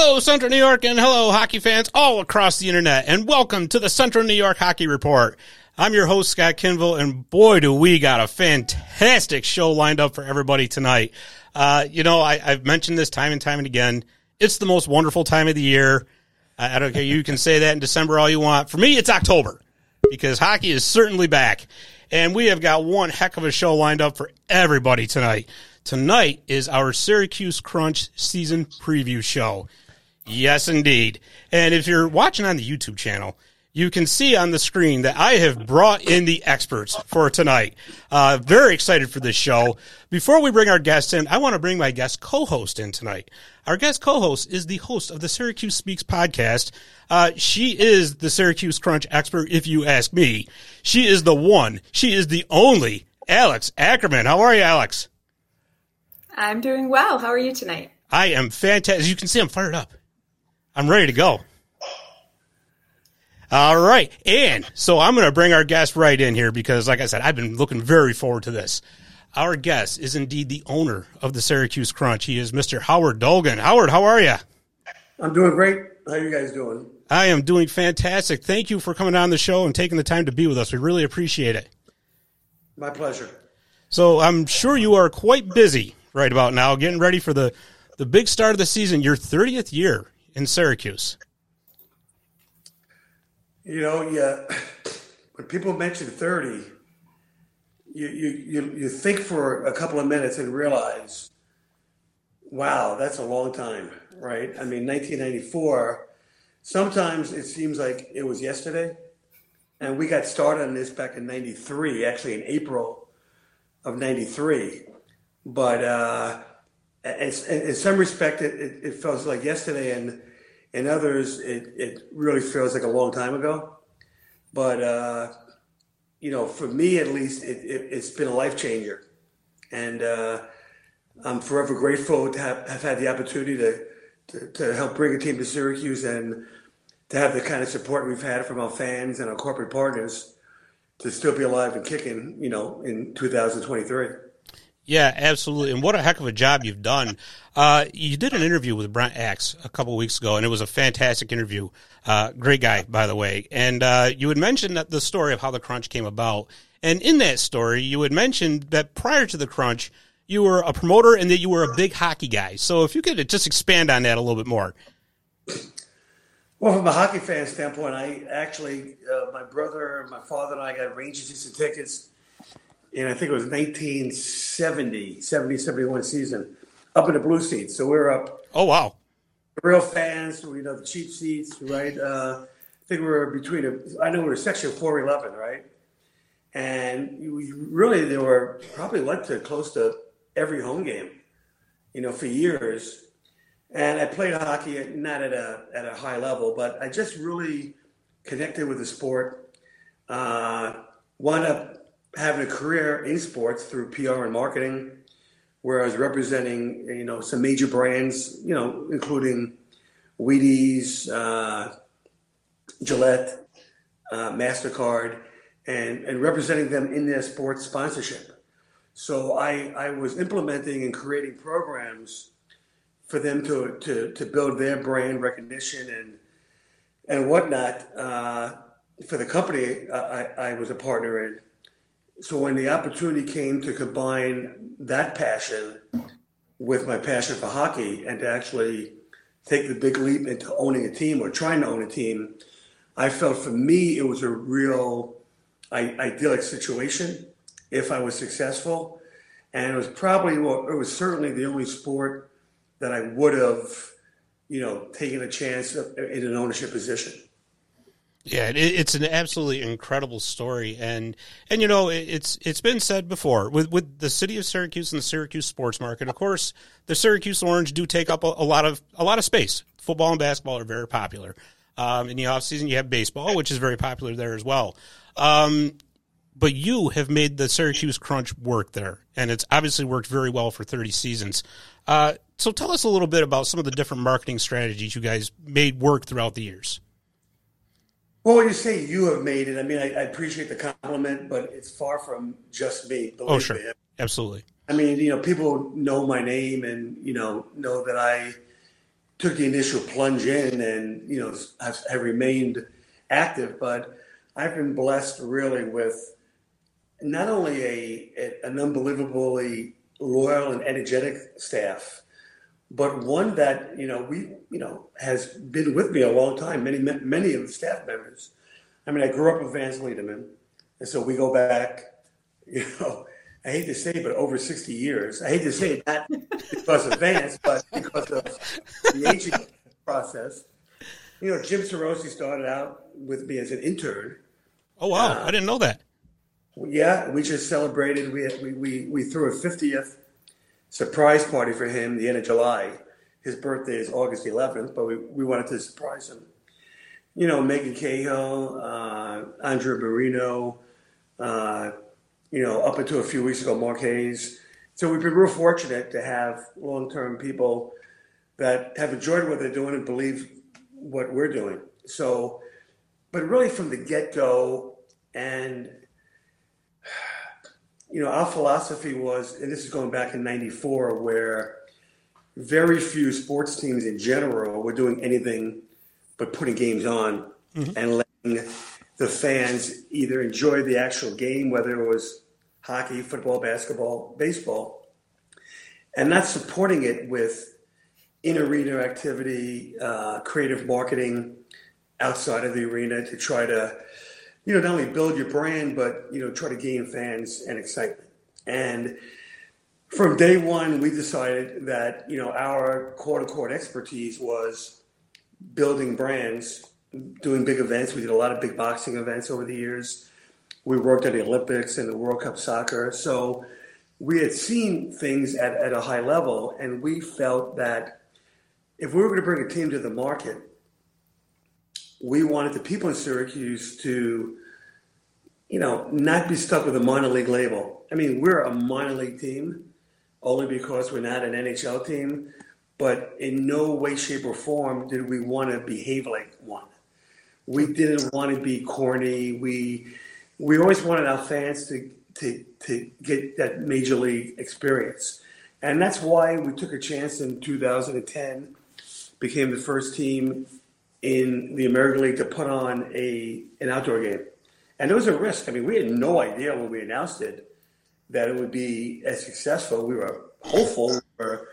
Hello, Central New York, and hello, hockey fans all across the internet, and welcome to the Central New York Hockey Report. I'm your host, Scott Kinville, and boy, do we got a fantastic show lined up for everybody tonight. Uh, you know, I, have mentioned this time and time and again. It's the most wonderful time of the year. I, I don't care. You can say that in December all you want. For me, it's October because hockey is certainly back. And we have got one heck of a show lined up for everybody tonight. Tonight is our Syracuse Crunch season preview show. Yes, indeed. And if you're watching on the YouTube channel, you can see on the screen that I have brought in the experts for tonight. Uh, very excited for this show. Before we bring our guests in, I want to bring my guest co-host in tonight. Our guest co-host is the host of the Syracuse Speaks podcast. Uh, she is the Syracuse Crunch expert, if you ask me. She is the one. She is the only Alex Ackerman. How are you, Alex? I'm doing well. How are you tonight? I am fantastic. As you can see, I'm fired up. I'm ready to go. All right. And so I'm going to bring our guest right in here because, like I said, I've been looking very forward to this. Our guest is indeed the owner of the Syracuse Crunch. He is Mr. Howard Dolgon. Howard, how are you? I'm doing great. How are you guys doing? I am doing fantastic. Thank you for coming on the show and taking the time to be with us. We really appreciate it. My pleasure. So I'm sure you are quite busy right about now, getting ready for the, the big start of the season, your 30th year in Syracuse. You know, yeah, when people mention 30, you, you, you, you think for a couple of minutes and realize, wow, that's a long time, right? I mean, 1994, sometimes it seems like it was yesterday. And we got started on this back in 93, actually in April of 93. But uh, in some respect, it, it, it feels like yesterday, and in others, it, it really feels like a long time ago. But, uh, you know, for me at least, it, it, has been a life changer. And uh, I'm forever grateful to have, have had the opportunity to, to, to help bring a team to Syracuse and to have the kind of support we've had from our fans and our corporate partners to still be alive and kicking, you know, in 2023. Yeah, absolutely. And what a heck of a job you've done. Uh, you did an interview with Brent Axe a couple weeks ago, and it was a fantastic interview. Uh, great guy, by the way. And uh, you had mentioned that the story of how the crunch came about. And in that story, you had mentioned that prior to the crunch, you were a promoter and that you were a big hockey guy. So if you could just expand on that a little bit more. Well, from a hockey fan standpoint, I actually, uh, my brother, my father, and I got season tickets and I think it was 1970, 70, 71 season, up in the blue seats. So we were up. Oh, wow. Real fans, you know, the cheap seats, right? Uh, I think we were between, a, I know we were section 411, right? And we really, they were probably went to close to every home game, you know, for years. And I played hockey, not at a, at a high level, but I just really connected with the sport. Uh, wound up having a career in sports through PR and marketing, where I was representing, you know, some major brands, you know, including Wheaties, uh, Gillette, uh, Mastercard, and and representing them in their sports sponsorship. So I I was implementing and creating programs for them to to to build their brand recognition and and whatnot uh, for the company I, I was a partner in so when the opportunity came to combine that passion with my passion for hockey and to actually take the big leap into owning a team or trying to own a team, I felt for me it was a real idyllic situation if I was successful. And it was probably, well, it was certainly the only sport that I would have, you know, taken a chance in an ownership position. Yeah, it, it's an absolutely incredible story, and and you know it's it's been said before with with the city of Syracuse and the Syracuse sports market. Of course, the Syracuse Orange do take up a, a lot of a lot of space. Football and basketball are very popular. Um, in the off season, you have baseball, which is very popular there as well. Um, but you have made the Syracuse Crunch work there, and it's obviously worked very well for 30 seasons. Uh, so tell us a little bit about some of the different marketing strategies you guys made work throughout the years. Well, when you say you have made it, I mean, I, I appreciate the compliment, but it's far from just me. Oh, sure. Me. Absolutely. I mean, you know, people know my name and, you know, know that I took the initial plunge in and you know have, have remained active. But I've been blessed really with not only a, a an unbelievably loyal and energetic staff, but one that you know we you know has been with me a long time. Many many of the staff members. I mean, I grew up with Vance Lederman, and so we go back. You know, I hate to say, it, but over sixty years. I hate to say it not because of Vance, but because of the aging process. You know, Jim Sarosi started out with me as an intern. Oh wow, uh, I didn't know that. Yeah, we just celebrated. We we we, we threw a fiftieth surprise party for him the end of July. His birthday is August 11th, but we, we wanted to surprise him. You know, Megan Cahill, uh, Andrea Marino, uh, you know, up until a few weeks ago, Mark Hayes. So we've been real fortunate to have long term people that have enjoyed what they're doing and believe what we're doing. So, but really from the get go, and you know, our philosophy was, and this is going back in '94, where very few sports teams in general were doing anything but putting games on mm-hmm. and letting the fans either enjoy the actual game, whether it was hockey, football, basketball, baseball, and not supporting it with in arena activity, uh, creative marketing outside of the arena to try to you know, not only build your brand, but, you know, try to gain fans and excitement. And from day one, we decided that, you know, our quote unquote expertise was building brands, doing big events. We did a lot of big boxing events over the years. We worked at the Olympics and the World Cup soccer. So we had seen things at, at a high level, and we felt that if we were going to bring a team to the market, we wanted the people in Syracuse to, you know, not be stuck with a minor league label. I mean, we're a minor league team only because we're not an NHL team, but in no way, shape, or form did we want to behave like one. We didn't want to be corny. We we always wanted our fans to to to get that major league experience, and that's why we took a chance in 2010, became the first team in the American League to put on a an outdoor game, and it was a risk. I mean, we had no idea when we announced it that it would be as successful. We were hopeful. Or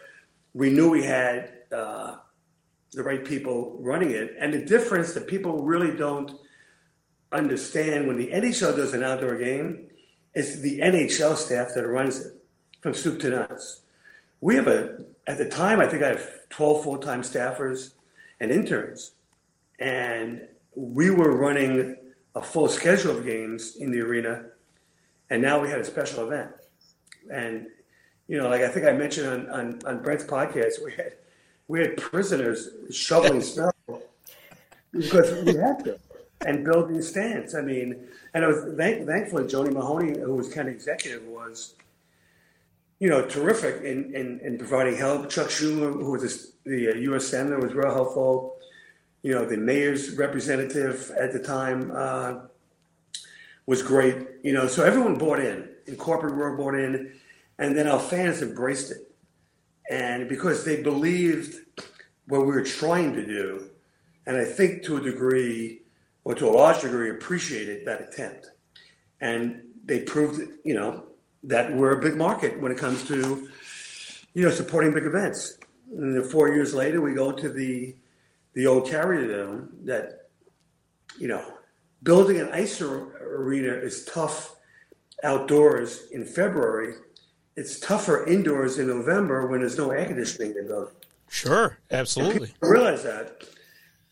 We knew we had uh, the right people running it, and the difference that people really don't understand when the NHL does an outdoor game is the NHL staff that runs it from soup to nuts. We have a at the time I think I have twelve full time staffers and interns and we were running a full schedule of games in the arena, and now we had a special event. And you know, like I think I mentioned on, on, on Brent's podcast, we had we had prisoners shoveling snow because we had to, and building stands. I mean, and it was thank, thankfully Joanie Mahoney, who was kind of executive, was you know terrific in, in, in providing help. Chuck Schumer, who was the U.S. Uh, senator, was real helpful you know, the mayor's representative at the time uh, was great. You know, so everyone bought in, the corporate world bought in, and then our fans embraced it. And because they believed what we were trying to do, and I think to a degree, or to a large degree, appreciated that attempt. And they proved, you know, that we're a big market when it comes to, you know, supporting big events. And then four years later, we go to the the old Carrier Dome that, you know, building an ice arena is tough outdoors in February. It's tougher indoors in November when there's no air conditioning in the building. Sure, absolutely. realize that.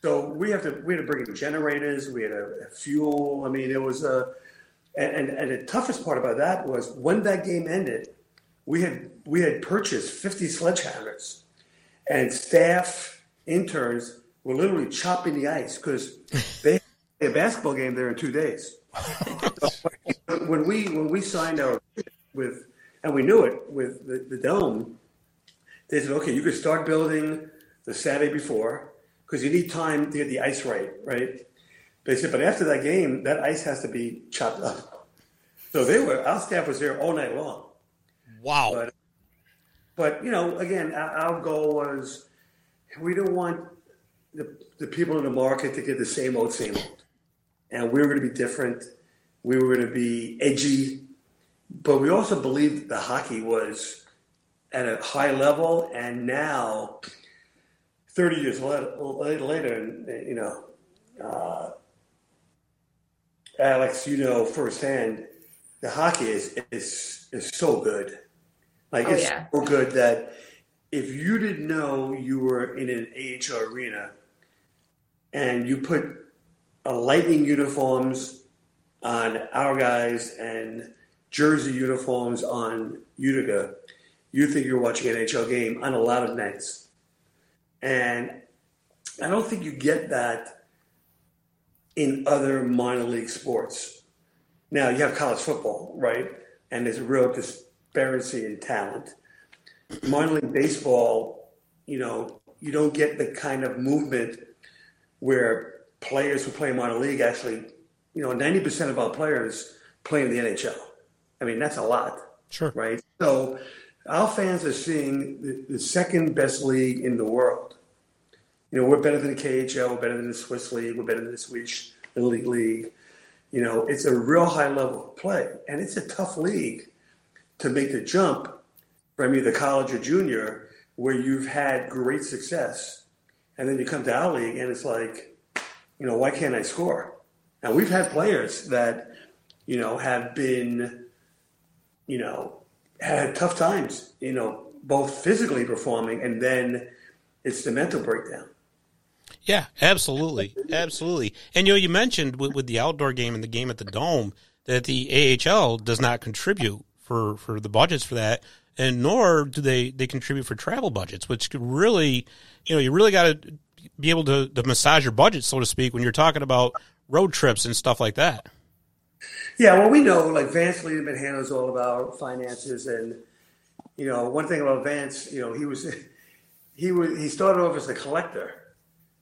So we have to we had to bring in generators. We had a, a fuel. I mean, it was a and, and, and the toughest part about that was when that game ended, we had we had purchased 50 sledgehammers, and staff interns were literally chopping the ice because they had a basketball game there in two days. when we when we signed our with and we knew it with the, the dome, they said, okay, you could start building the Saturday before because you need time to get the ice right, right? They said, but after that game, that ice has to be chopped up. So they were our staff was there all night long. Wow. But, but you know, again, our, our goal was we don't want the, the people in the market to get the same old, same old. And we were going to be different. We were going to be edgy. But we also believed the hockey was at a high level. And now, 30 years later, later you know, uh, Alex, you know firsthand, the hockey is is is so good. Like oh, it's yeah. so good that if you didn't know you were in an AHL arena and you put a lightning uniforms on our guys and jersey uniforms on Utica, you think you're watching an NHL game on a lot of nights. And I don't think you get that in other minor league sports. Now you have college football, right? And there's a real disparity in talent minor league baseball, you know, you don't get the kind of movement where players who play in minor league actually, you know, 90% of our players play in the NHL. I mean, that's a lot. Sure. Right. So our fans are seeing the, the second best league in the world. You know, we're better than the KHL, we're better than the Swiss league, we're better than the Swedish Elite League. You know, it's a real high level of play, and it's a tough league to make the jump from either college or junior where you've had great success. And then you come to our league and it's like, you know, why can't I score? And we've had players that, you know, have been, you know, had tough times, you know, both physically performing and then it's the mental breakdown. Yeah, absolutely. Absolutely. And, you know, you mentioned with, with the outdoor game and the game at the Dome that the AHL does not contribute for, for the budgets for that and nor do they they contribute for travel budgets, which really, you know, you really got to be able to, to massage your budget, so to speak, when you're talking about road trips and stuff like that. Yeah, well, we know like Vance Lederman handles all our finances, and you know, one thing about Vance, you know, he was he was he started off as a collector,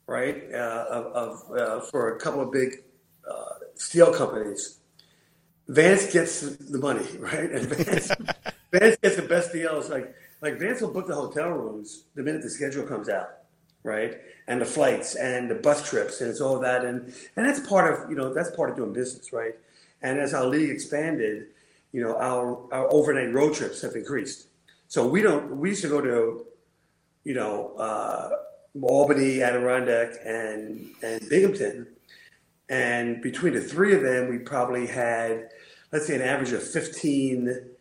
right, uh, of, of uh, for a couple of big uh, steel companies. Vance gets the money, right, and Vance Vance gets the best deals. Like like Vance will book the hotel rooms the minute the schedule comes out, right? And the flights and the bus trips and it's all that and and that's part of you know that's part of doing business, right? And as our league expanded, you know our our overnight road trips have increased. So we don't we used to go to, you know, uh, Albany, Adirondack, and and Binghamton, and between the three of them, we probably had let's say an average of fifteen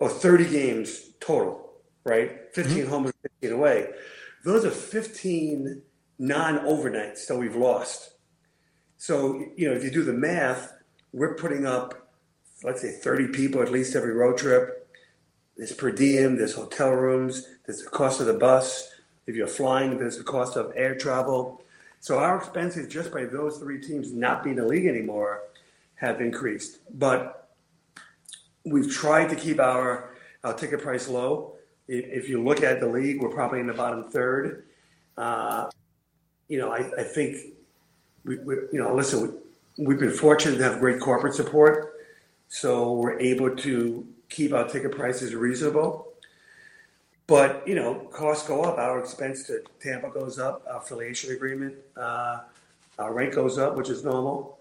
or 30 games total, right? 15 mm-hmm. home and 15 away. Those are 15 non overnights that we've lost. So, you know, if you do the math, we're putting up, let's say, 30 people at least every road trip. There's per diem, there's hotel rooms, there's the cost of the bus. If you're flying, there's the cost of air travel. So our expenses just by those three teams not being in the league anymore have increased. But we've tried to keep our, our ticket price low. If you look at the league, we're probably in the bottom third. Uh, you know, I, I think we, we, you know, listen, we, have been fortunate to have great corporate support, so we're able to keep our ticket prices reasonable. But you know, costs go up. Our expense to Tampa goes up. Our affiliation agreement, uh, our rent goes up, which is normal.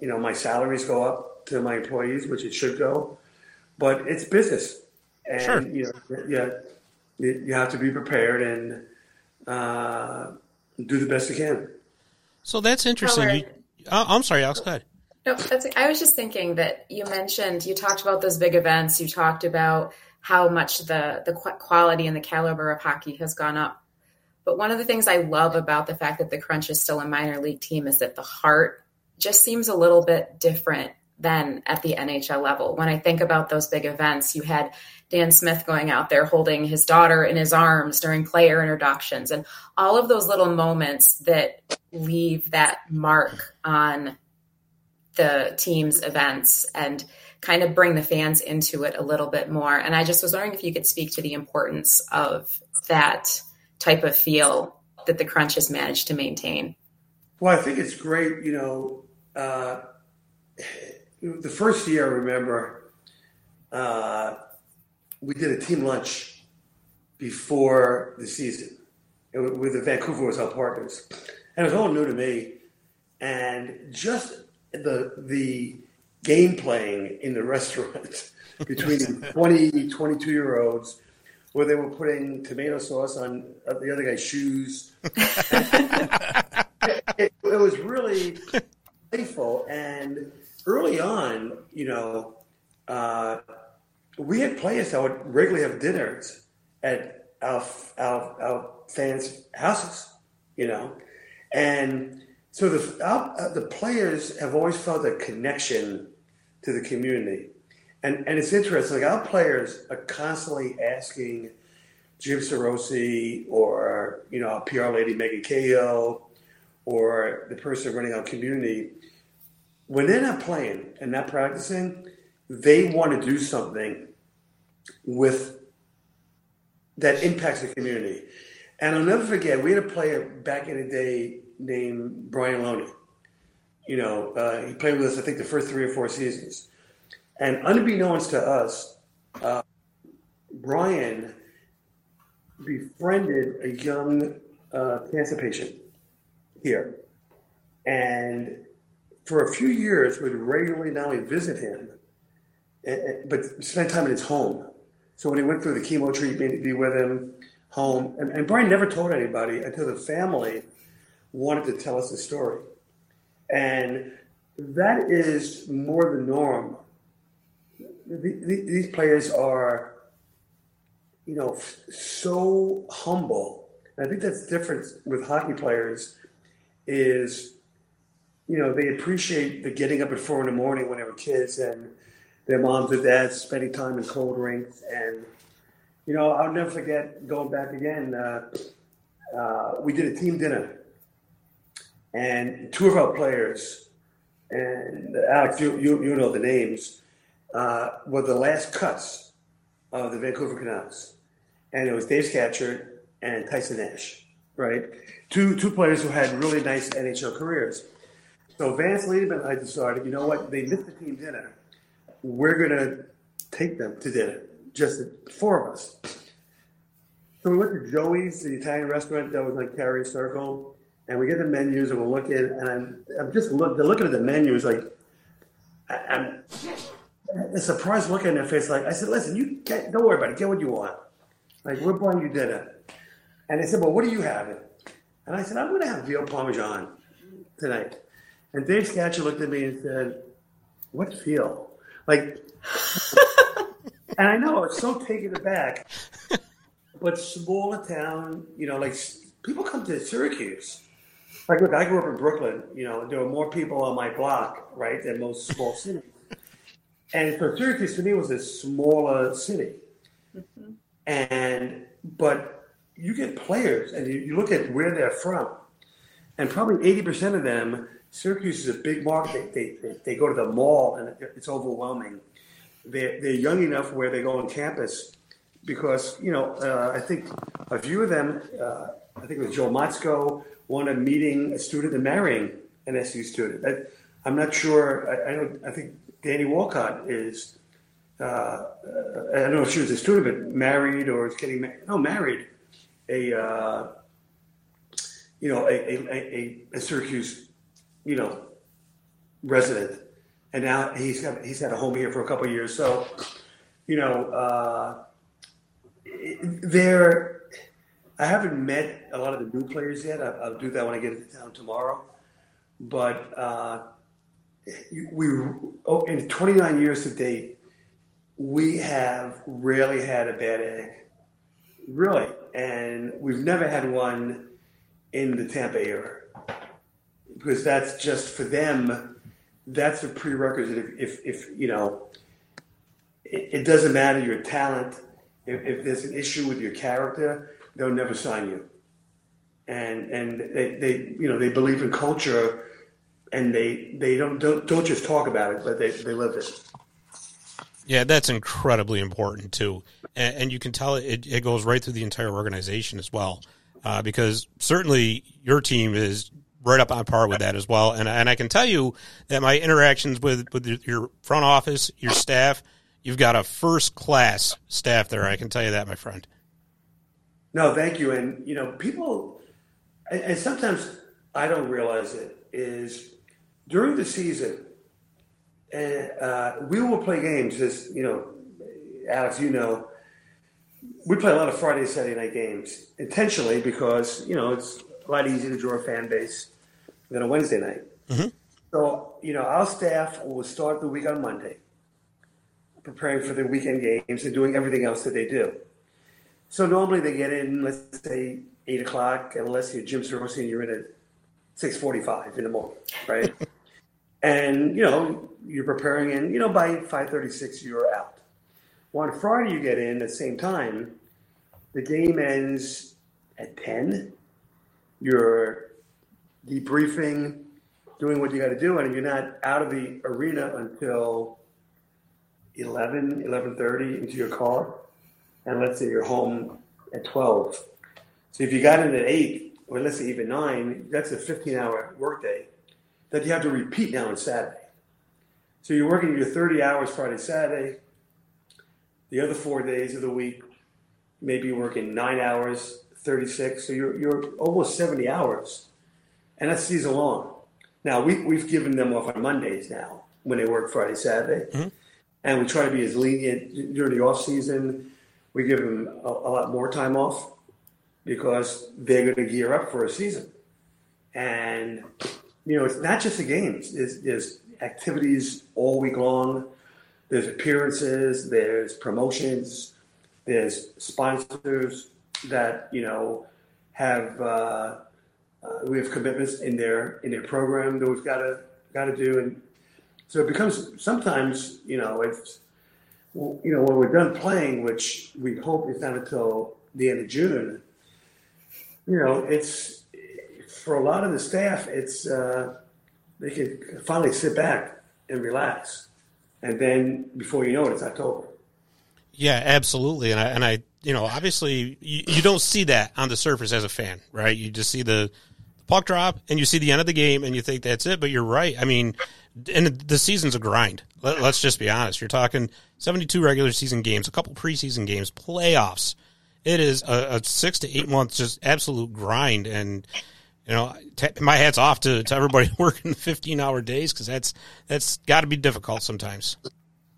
You know, my salaries go up to my employees, which it should go but it's business, and sure. you know, yeah, you have to be prepared and uh, do the best you can. So that's interesting. You, oh, I'm sorry, Alex. Go ahead. No, that's. I was just thinking that you mentioned you talked about those big events. You talked about how much the the quality and the caliber of hockey has gone up. But one of the things I love about the fact that the Crunch is still a minor league team is that the heart just seems a little bit different than at the NHL level. When I think about those big events, you had Dan Smith going out there holding his daughter in his arms during player introductions and all of those little moments that leave that mark on the team's events and kind of bring the fans into it a little bit more. And I just was wondering if you could speak to the importance of that type of feel that the Crunch has managed to maintain. Well, I think it's great, you know, uh, the first year, I remember uh, we did a team lunch before the season, with the Vancouver was our partners, and it was all new to me. And just the the game playing in the restaurant between 20, 22 year olds where they were putting tomato sauce on the other guy's shoes. it, it, it, was really playful. And early on, you know, uh, we had players that would regularly have dinners at our, our, our fans' houses, you know. And so the, our, uh, the players have always felt a connection to the community. And, and it's interesting, like our players are constantly asking Jim Sarosi or, you know, our PR lady Megan Cahill or the person running our community, when they're not playing and not practicing, they want to do something with that impacts the community. And I'll never forget, we had a player back in the day named Brian Loney. You know, uh, he played with us, I think, the first three or four seasons. And unbeknownst to us, uh, Brian befriended a young uh, cancer patient here. And for a few years, would regularly not only visit him, eh, eh, but spend time in his home. So when he went through the chemo treatment, be with him home. And, and Brian never told anybody until the family wanted to tell us the story. And that is more the norm these players are, you know, so humble. And I think that's different with hockey players is, you know, they appreciate the getting up at four in the morning when they were kids and their moms and dads spending time in cold rinks. And, you know, I'll never forget going back again. Uh, uh, we did a team dinner, and two of our players, and Alex, you, you, you know the names, uh, were the last cuts of the Vancouver Canucks, and it was Dave Scatchard and Tyson Nash, right? Two two players who had really nice NHL careers. So Vance and I decided, you know what? They missed the team dinner. We're gonna take them to dinner, just the four of us. So we went to Joey's, the Italian restaurant that was on Carrier Circle, and we get the menus and we're looking, and I'm, I'm just look, they're looking at the menus like, I, I'm a surprised look in their face. Like I said, listen, you get, don't worry about it. Get what you want. Like we're buying you dinner. And they said, well, what are you having? And I said, I'm going to have veal parmesan tonight. And Dave Scatchard looked at me and said, what veal? Like, and I know I was so taken aback. But smaller town, you know, like people come to Syracuse. Like, look, I grew up in Brooklyn. You know, there were more people on my block, right, than most small cities. And so Syracuse to me was a smaller city. Mm-hmm. And but you get players and you, you, look at where they're from, and probably eighty percent of them, Syracuse is a big market. They, they, they go to the mall and it's overwhelming. They're, they're young enough where they go on campus because you know uh, I think a few of them, uh, I think it was Joe Motzko, wanted meeting a student and marrying an SU student. I, I'm not sure. I, I, don't. I think Danny Walcott is, uh, I don't know if she was a student, but married or is getting married. No, married. A, uh, you know, a, a, a, Syracuse, you know, resident. And now he's got, he's had a home here for a couple years. So, you know, uh, there, I haven't met a lot of the new players yet. I'll, I'll do that when I get into town tomorrow. But uh, we oh, in 29 years to date, we have rarely had a bad egg, really, and we've never had one in the Tampa era because that's just for them. That's a prerequisite. If, if, if you know, it, it, doesn't matter your talent. If, if there's an issue with your character, they'll never sign you. And and they, they you know they believe in culture and they they don't don't, don't just talk about it, but they they live it. Yeah, that's incredibly important too, and, and you can tell it, it goes right through the entire organization as well, uh, because certainly your team is right up on par with that as well. And and I can tell you that my interactions with with your front office, your staff, you've got a first class staff there. I can tell you that, my friend. No, thank you. And you know, people, and, and sometimes I don't realize it is during the season, and uh, we will play games. As you know, Alex, you know, we play a lot of Friday, Saturday night games intentionally because you know it's a lot easier to draw a fan base than a Wednesday night. Mm-hmm. So you know, our staff will start the week on Monday, preparing for the weekend games and doing everything else that they do. So normally they get in, let's say eight o'clock, unless you're Jim Sarosi and you're in at six forty-five in the morning, right? and you know you're preparing, and you know by five thirty-six you're out. Well, on Friday you get in at the same time. The game ends at ten. You're debriefing, doing what you got to do, and you're not out of the arena until 11, 11.30 into your car. And let's say you're home at 12. So if you got in at 8, or let's say even 9, that's a 15-hour workday that you have to repeat now on Saturday. So you're working your 30 hours Friday, Saturday. The other four days of the week, maybe working 9 hours, 36. So you're, you're almost 70 hours. And that's season long. Now, we, we've given them off on Mondays now when they work Friday, Saturday. Mhm. And we try to be as lenient during the off season. We give them a, a lot more time off because they're going to gear up for a season. And, you know, it's not just the games, there's, activities all week long, there's appearances, there's promotions, there's sponsors that, you know, have. Uh, uh, we have commitments in their in their program that we've got to got to do, and so it becomes sometimes you know it's you know when we're done playing, which we hope is not until the end of June. You know, it's for a lot of the staff, it's uh, they can finally sit back and relax, and then before you know it, it's October. Yeah, absolutely. And I, and I, you know, obviously you, you don't see that on the surface as a fan, right? You just see the puck drop and you see the end of the game and you think that's it. But you're right. I mean, and the season's a grind. Let, let's just be honest. You're talking 72 regular season games, a couple preseason games, playoffs. It is a, a six to eight months, just absolute grind. And, you know, t- my hat's off to, to everybody working 15 hour days because that's, that's got to be difficult sometimes.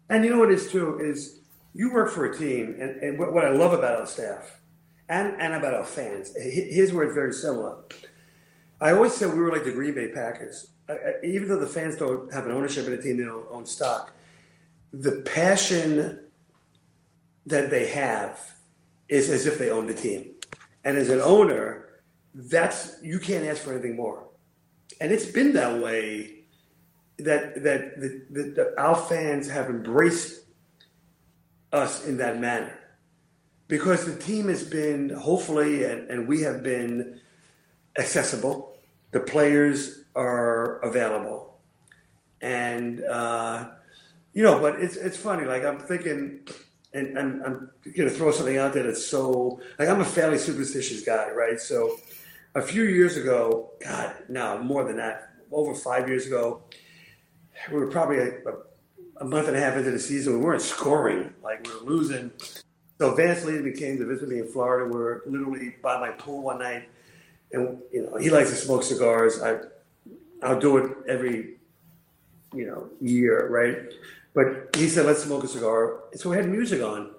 And you know what is too is you work for a team, and, and what, what I love about our staff and, and about our fans, he- here's where it's very similar. I always said we were like the Green Bay Packers. I, I, even though the fans don't have an ownership in the team, they don't own stock. The passion that they have is as if they own the team. And as an owner, that's you can't ask for anything more. And it's been that way that that the, the, the, our fans have embraced us in that manner. Because the team has been hopefully and, and we have been accessible. The players are available. And uh, you know but it's it's funny. Like i'm thinking and I'm, I'm to throw something out there that's so like i'm a fairly superstitious guy right? So a few years ago god no more than that over five years ago we were probably a, a, month and a half into the season. We weren't scoring, like we were losing. So Vance Lee came to visit me in Florida. We were literally by my pool one night, and you know he likes to smoke cigars. I I'll do it every you know year, right? But he said let's smoke a cigar. And so we had music on,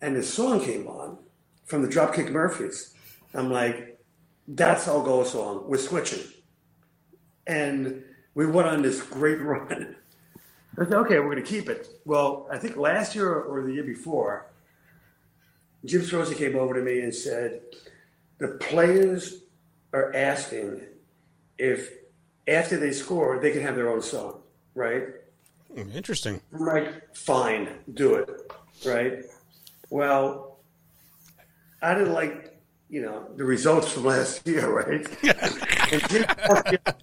and this song came on from the Dropkick Murphys. I'm like, that's our goal song. We're switching, and we went on this great run. I said, okay, we're going to keep it. Well, I think last year or the year before, Jim Sarosi came over to me and said, the players are asking if after they score, they can have their own song, right? Hmm, interesting. I'm fine, do it, right? Well, I didn't like, you know, the results from last year, right? and Jim called, me up,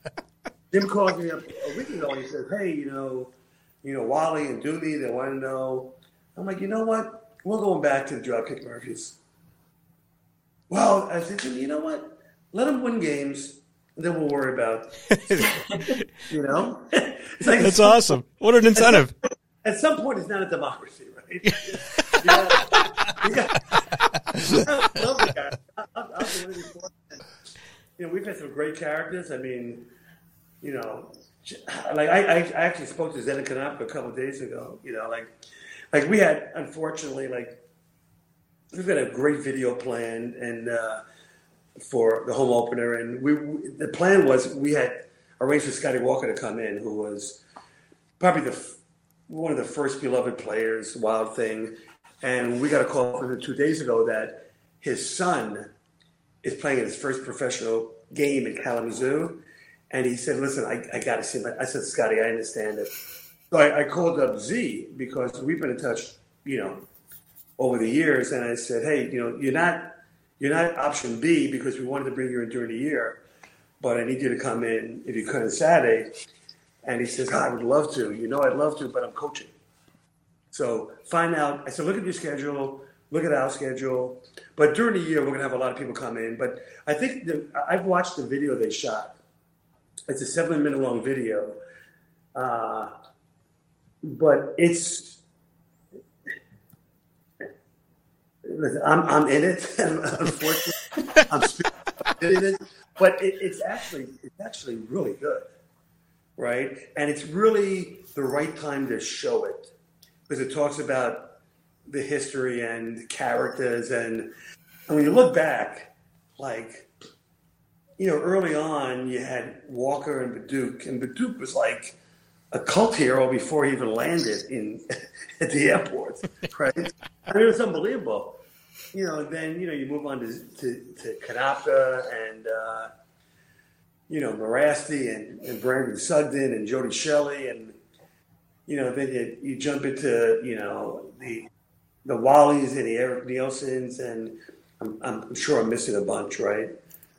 Jim called me up a week ago and he said, hey, you know, you know, Wally and Dooley, they want to know. I'm like, you know what? We're going back to the Dropkick Murphys. Well, I said, you know what? Let them win games, and then we'll worry about, you know? It's like That's awesome. What an incentive. at some point, it's not a democracy, right? you, gotta, you, You know, we've had some great characters. I mean, you know, like I, I, actually spoke to Zdeněk Konopka a couple days ago. You know, like, like we had unfortunately like we've got a great video plan and uh, for the home opener, and we, we the plan was we had arranged for Scotty Walker to come in, who was probably the one of the first beloved players, Wild Thing, and we got a call from him two days ago that his son is playing in his first professional game in Kalamazoo, and he said, "Listen, I, I got to see him." I said, "Scotty, I understand it." So I, I called up Z because we've been in touch, you know, over the years, and I said, "Hey, you know, you're not you're not option B because we wanted to bring you in during the year, but I need you to come in if you could on Saturday." And he says, "I would love to. You know, I'd love to, but I'm coaching." So find out. I said, "Look at your schedule. Look at our schedule." But during the year, we're gonna have a lot of people come in. But I think the, I've watched the video they shot. It's a seven-minute long video, uh, but it's I'm, I'm in it. Unfortunately, I'm in it. But it, it's actually it's actually really good, right? And it's really the right time to show it because it talks about the history and characters, and, and when you look back, like you know, early on you had Walker and Badduke, and Badduke was like a cult hero before he even landed in at the airport, right? I mean, it was unbelievable. You know, then you know you move on to to, to Konopka and uh, you know Morasti and, and Brandon Sugden and Jody Shelley and you know then you, you jump into you know the the Wallies and the Eric Neilson's and I'm, I'm sure I'm missing a bunch, right?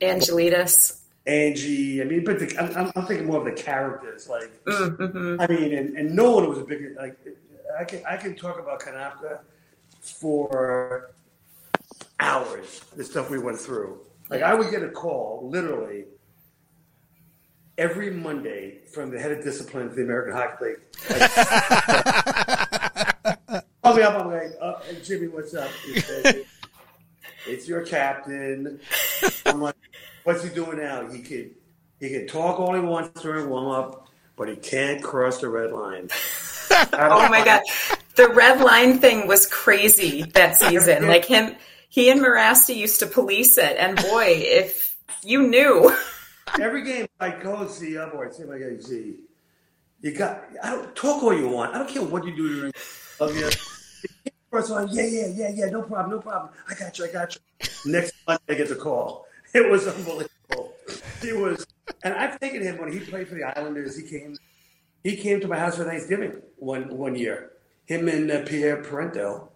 Angelidis. Angie. I mean, but the, I'm, I'm thinking more of the characters. Like, mm-hmm. I mean, and, and no one was a bigger. Like, I can I can talk about Konopka for hours. The stuff we went through. Like, I would get a call literally every Monday from the head of discipline for the American Hockey League. Call me up. I'm like, oh, hey, Jimmy, what's up? Said, it's your captain. I'm like. What's he doing now? He could he can talk all he wants during warm up, but he can't cross the red line. oh my god, the red line thing was crazy that season. Like him, he and Morasti used to police it, and boy, if you knew. Every game I go see up or I say my guy Z, you got I don't talk all you want. I don't care what you do during of you. First yeah, yeah, yeah, yeah, no problem, no problem. I got you, I got you. Next month I get the call. It was unbelievable. He was, and I've taken him when he played for the Islanders. He came, he came to my house for Thanksgiving one one year. Him and uh, Pierre Parenteau.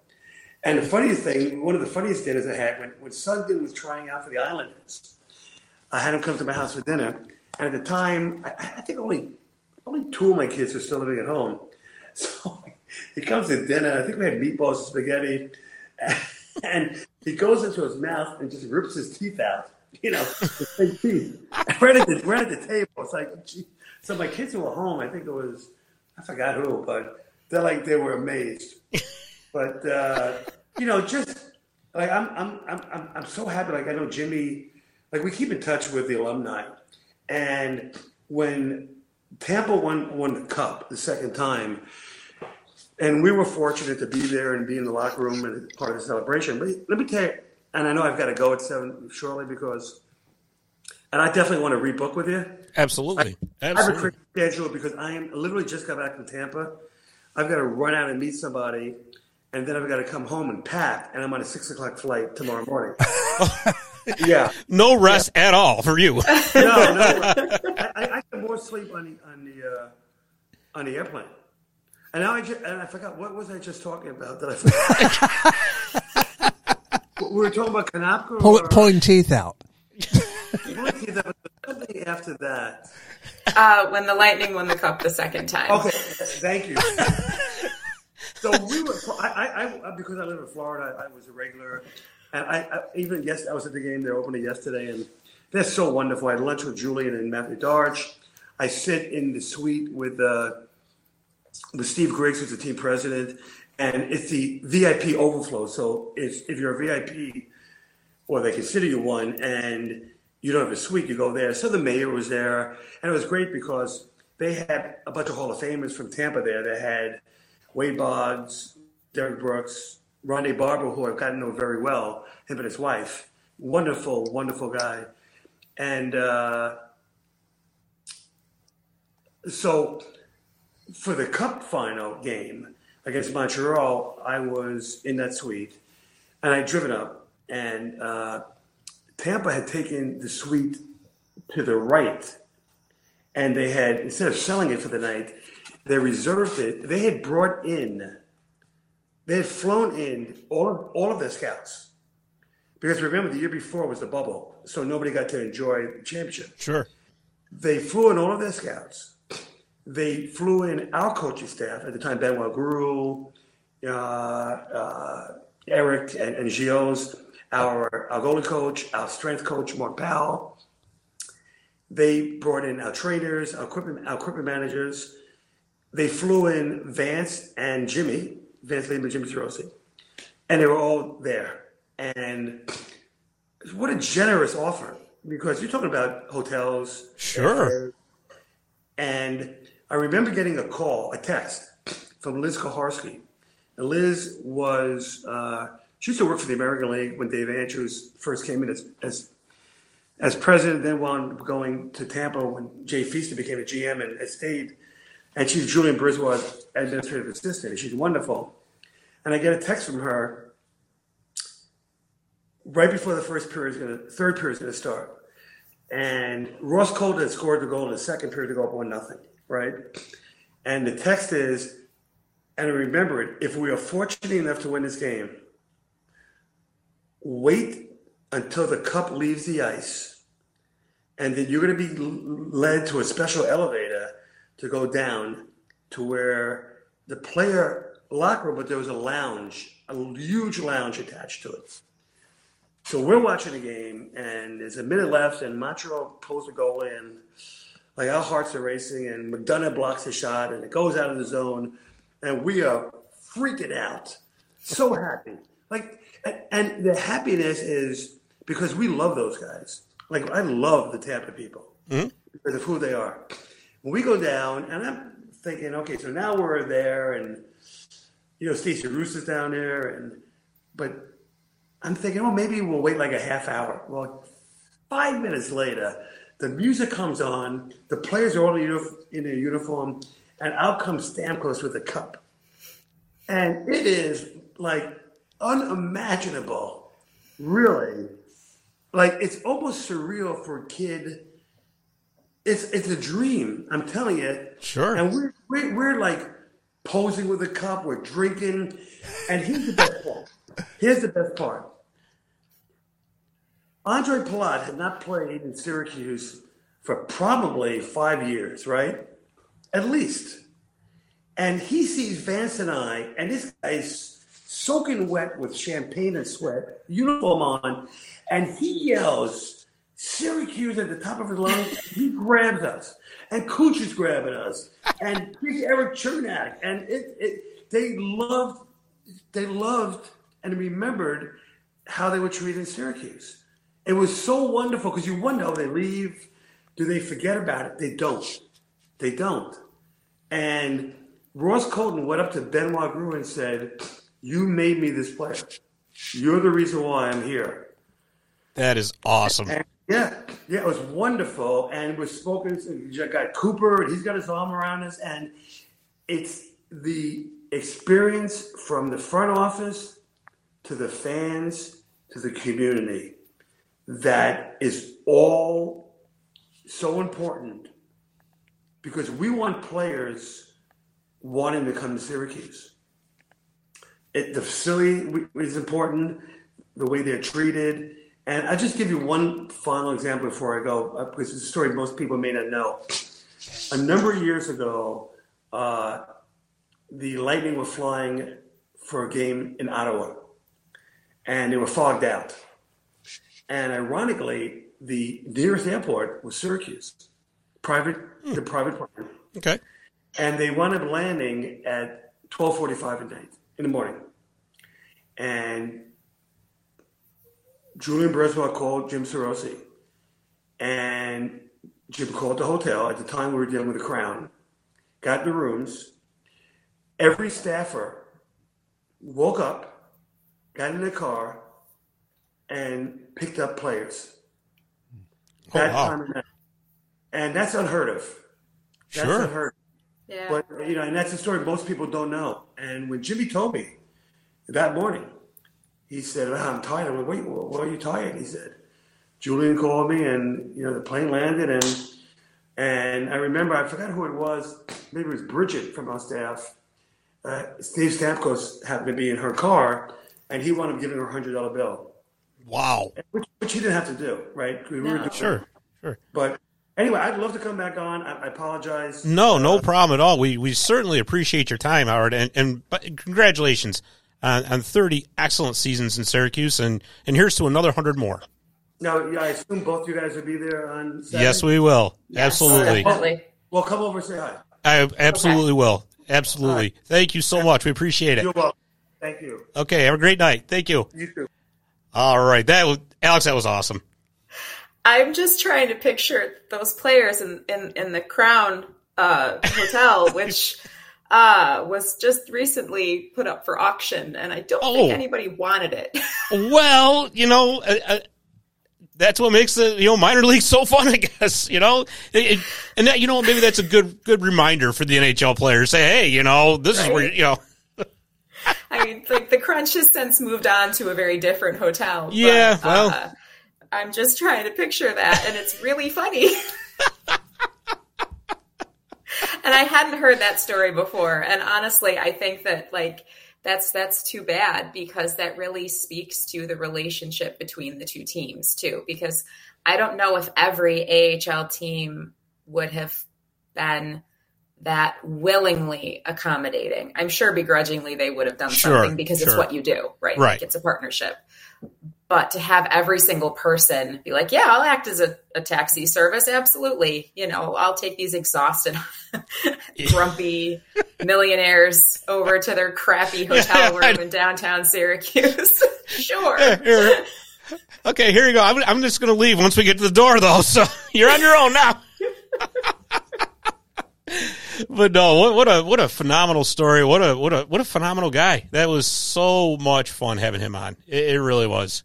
And the funniest thing, one of the funniest dinners I had when when Sugden was trying out for the Islanders, I had him come to my house for dinner. And at the time, I, I think only only two of my kids were still living at home. So he comes to dinner. I think we had meatballs and spaghetti. And he goes into his mouth and just rips his teeth out you know, big teeth. Right at the right at the table. It's like, gee. so my kids who were home, I think it was, I forgot who, but they're like they were amazed. But uh, you know, just like I'm, I'm, I'm, I'm so happy. Like I know Jimmy, like we keep in touch with the alumni, and when Tampa won won the cup the second time, and we were fortunate to be there and be in the locker room and part of the celebration. But let me tell you, and I know I've got to go at seven shortly because, and I definitely want to rebook with you. Absolutely. I, Absolutely. I have a quick schedule because I am literally just got back from Tampa. I've got to run out and meet somebody, and then I've got to come home and pack, and I'm on a six o'clock flight tomorrow morning. yeah. No rest yeah. at all for you. no, no. I, I, I get more sleep on the on the uh, on the airplane. And now I just, and I forgot what was I just talking about that I forgot we were talking about Konopka? Pull, pulling teeth out. pulling teeth out. Something after that. Uh, when the Lightning won the cup the second time. Okay, thank you. so we were. I, I, I, because I live in Florida, I, I was a regular, and I, I, even yes, I was at the game. They're opening yesterday, and they're so wonderful. I had lunch with Julian and Matthew Darch. I sit in the suite with uh, with Steve Griggs, who's the team president, and it's the VIP overflow. So if if you're a VIP, or they consider you one, and you don't have a suite, you go there. So the mayor was there, and it was great because they had a bunch of Hall of Famers from Tampa there. They had Wade Boggs, Derrick Brooks, Rondé Barber, who I've gotten to know very well, him and his wife. Wonderful, wonderful guy. And uh, so for the cup final game against Montreal, I was in that suite and I'd driven up, and uh, Tampa had taken the suite to the right. And they had, instead of selling it for the night, they reserved it. They had brought in, they had flown in all of, all of their scouts. Because remember, the year before was the bubble, so nobody got to enjoy the championship. Sure. They flew in all of their scouts. They flew in our coaching staff at the time, Benoit Groulx, uh, uh, Eric and, and Gio's, our, our goalie coach, our strength coach, Mark Powell. They brought in our trainers, our equipment, our equipment managers. They flew in Vance and Jimmy, Vance Lehman and Jimmy Sarosi, and they were all there. And what a generous offer because you're talking about hotels. Sure. And I remember getting a call, a text from Liz Koharski. And Liz was, uh, she used to work for the American League when Dave Andrews first came in as, as, as president, then wound going to Tampa when Jay Feaster became a GM and has stayed. And she's Julien BriseBois' administrative assistant. And she's wonderful. And I get a text from her right before the first period is going to, third period is going to start. And Ross Colton had scored the goal in the second period to go up one nothing, right? And the text is, and remember it, if we are fortunate enough to win this game, wait until the cup leaves the ice, and then you're going to be led to a special elevator to go down to where the player locker room, but there was a lounge, a huge lounge attached to it. So we're watching the game, and there's a minute left, and Montreal pulls a goal in. Like our hearts are racing, and McDonagh blocks the shot, and it goes out of the zone, and we are freaking out, so happy. Like, and the happiness is because we love those guys. Like I love the Tampa people mm-hmm. because of who they are. When we go down, and I'm thinking, okay, so now we're there, and you know, Stacy Roest is down there, and but I'm thinking, oh, maybe we'll wait like a half hour. Well, five minutes later, the music comes on, the players are all in their uniform, and out comes Stamkos with a cup. And it is like unimaginable, really. Like it's almost surreal for a kid. It's it's a dream. I'm telling you. Sure. And we're we're, we're like posing with a cup. We're drinking, and here's the best part. Here's the best part. Ondrej Palat had not played in Syracuse for probably five years, right? At least. And he sees Vance and I, and this guy's soaking wet with champagne and sweat, uniform on, and he yells, Syracuse at the top of his lungs. he grabs us, and Cooch is grabbing us, and Big Erik Cernak, and it, it, they loved, they loved and remembered how they were treated in Syracuse. It was so wonderful because you wonder, oh, they leave. Do they forget about it? They don't. They don't. And Ross Colton went up to Benoit Groulx and said, You made me this player. You're the reason why I'm here. That is awesome. And yeah, yeah, it was wonderful. And we're spoken to got Cooper, and he's got his arm around us. And it's the experience from the front office to the fans to the community that is all so important because we want players wanting to come to Syracuse. It, the facility is important, the way they're treated. And I'll just give you one final example before I go, uh, because it's a story most people may not know. A number of years ago, uh, the Lightning were flying for a game in Ottawa, and they were fogged out. And ironically, the nearest airport was Syracuse, private, hmm. the private plane. Okay. And they wound up landing at 12:45 at night in the morning, and Julien BriseBois called Jim Sarosi, and Jim called the hotel. At the time, we were dealing with the Crown. Got the rooms. Every staffer woke up, got in the car, and picked up players. Oh, That wow. time of night. And that's unheard of. That's Sure. unheard of. Yeah. But you know, and that's a story most people don't know. And when Jimmy told me that morning, he said, "Ah, "I'm tired." I'm like, "Wait, why are you tired?" He said, "Julien called me, and you know, the plane landed, and and I remember I forgot who it was. Maybe it was Bridget from our staff. Uh, Steve Stamkos happened to be in her car, and he wound up giving her a hundred dollar bill, Wow. which, which he didn't have to do, right? We No. doing- Sure. Sure. But anyway, I'd love to come back on. I, I apologize. No, no uh, problem at all. We we certainly appreciate your time, Howard, and and but congratulations on, on thirty excellent seasons in Syracuse, and and here's to another hundred more. Now, yeah, I assume both you guys will be there on Saturday? Yes, we will. Absolutely, oh, Definitely. Well, come over and say hi. I absolutely will. Absolutely. Thank you so much. We appreciate it. You're welcome. Thank you. Okay, have a great night. Thank you. You too. All right, that was Alex. That was awesome. I'm just trying to picture those players in, in, in the Crown uh, Hotel, which uh, was just recently put up for auction, and I don't Oh. think anybody wanted it. Well, you know, uh, uh, that's what makes the you know minor league so fun, I guess. You know, It- it- and that you know maybe that's a good good reminder for the NHL players. Say, hey, you know, this is where you know. I mean, like the Crunch has since moved on to a very different hotel. but, Yeah, well. uh, I'm just trying to picture that, and it's really funny. and I hadn't heard that story before, and honestly, I think that like that's that's too bad because that really speaks to the relationship between the two teams too. Because I don't know if every AHL team would have been that willingly accommodating. I'm sure begrudgingly they would have done Sure, something because it's what you do, right? Right. Like it's a partnership. But to have every single person be like, yeah, I'll act as a, a taxi service. Absolutely. You know, I'll take these exhausted, grumpy millionaires over to their crappy hotel room in downtown Syracuse. sure. Here. Okay, here you go. I'm, I'm just going to leave once we get to the door, though. So you're on your own now. But no, what, what a what a phenomenal story. What a what a what a phenomenal guy. That was so much fun having him on. It, it really was.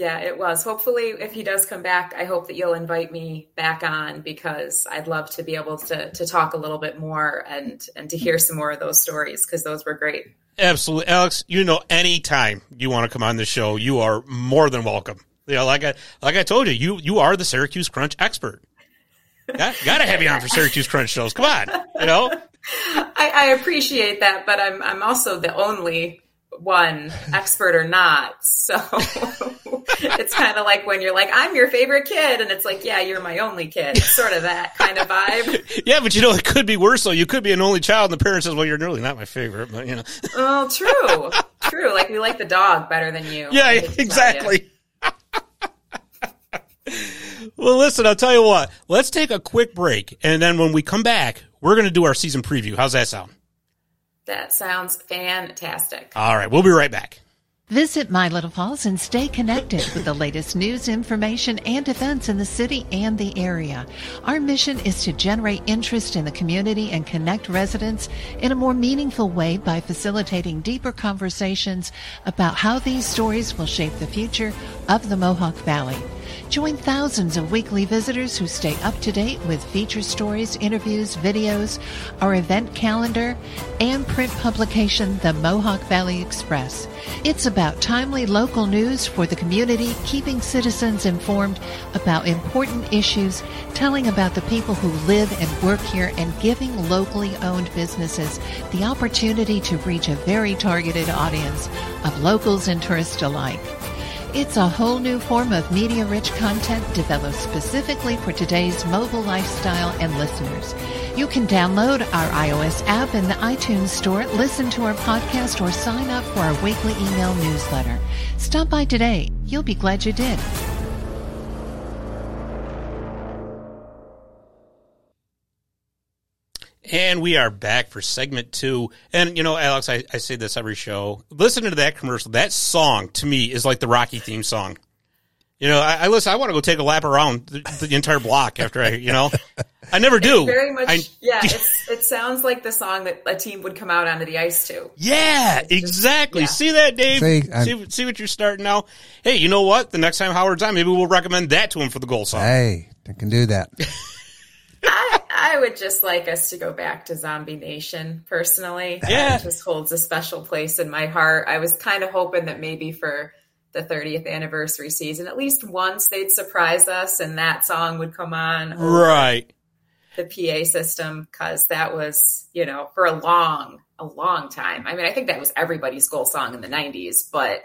Yeah, it was. Hopefully, if he does come back, I hope that you'll invite me back on because I'd love to be able to to talk a little bit more and and to hear some more of those stories because those were great. Absolutely, Alex. You know, anytime you want to come on the show, you are more than welcome. You know, like I like I told you, you you are the Syracuse Crunch expert. Got, gotta have you on for Syracuse Crunch shows. Come on, you know. I, I appreciate that, but I'm I'm also the only one, expert or not. So it's kind of like when you're like, I'm your favorite kid, and it's like, yeah, you're my only kid. Sort of that kind of vibe. Yeah, but you know, it could be worse. though. you could be an only child, and the parent says, "Well, you're really not my favorite." But you know, Oh, true, true. Like we like the dog better than you. yeah, I hate to tell you. exactly. well, listen, I'll tell you what. Let's take a quick break, and then when we come back, we're going to do our season preview. How's that sound? That sounds fantastic. All right, we'll be right back. Visit My Little Falls and stay connected with the latest news, information, and events in the city and the area. Our mission is to generate interest in the community and connect residents in a more meaningful way by facilitating deeper conversations about how these stories will shape the future of the Mohawk Valley. Join thousands of weekly visitors who stay up to date with feature stories, interviews, videos, our event calendar, and print publication, The Mohawk Valley Express. It's about timely local news for the community, keeping citizens informed about important issues, telling about the people who live and work here, and giving locally owned businesses the opportunity to reach a very targeted audience of locals and tourists alike. It's a whole new form of media rich content developed specifically for today's mobile lifestyle and listeners. You can download our iOS app in the iTunes Store, listen to our podcast, or sign up for our weekly email newsletter. Stop by today. You'll be glad you did. And we are back for segment two. And, you know, Alex, I, I say this every show. Listen to that commercial. That song, to me, is like the Rocky theme song. You know, I, I listen, I want to go take a lap around the, the entire block after I, you know, I never do. It's very much, I, yeah, it's, it sounds like the song that a team would come out onto the ice to. Yeah, It's just- exactly. yeah. See that, Dave? See, See, see, what you're starting now? Hey, you know what? The next time Howard's on, maybe we'll recommend that to him for the goal song. Hey, I can do that. I, I would just like us to go back to Zombie Nation personally. Yeah. It just holds a special place in my heart. I was kind of hoping that maybe for the 30th anniversary season, at least once they'd surprise us and that song would come on Right. the PA system because that was, you know, for a long, a long time. I mean, I think that was everybody's goal song in the 90s, but,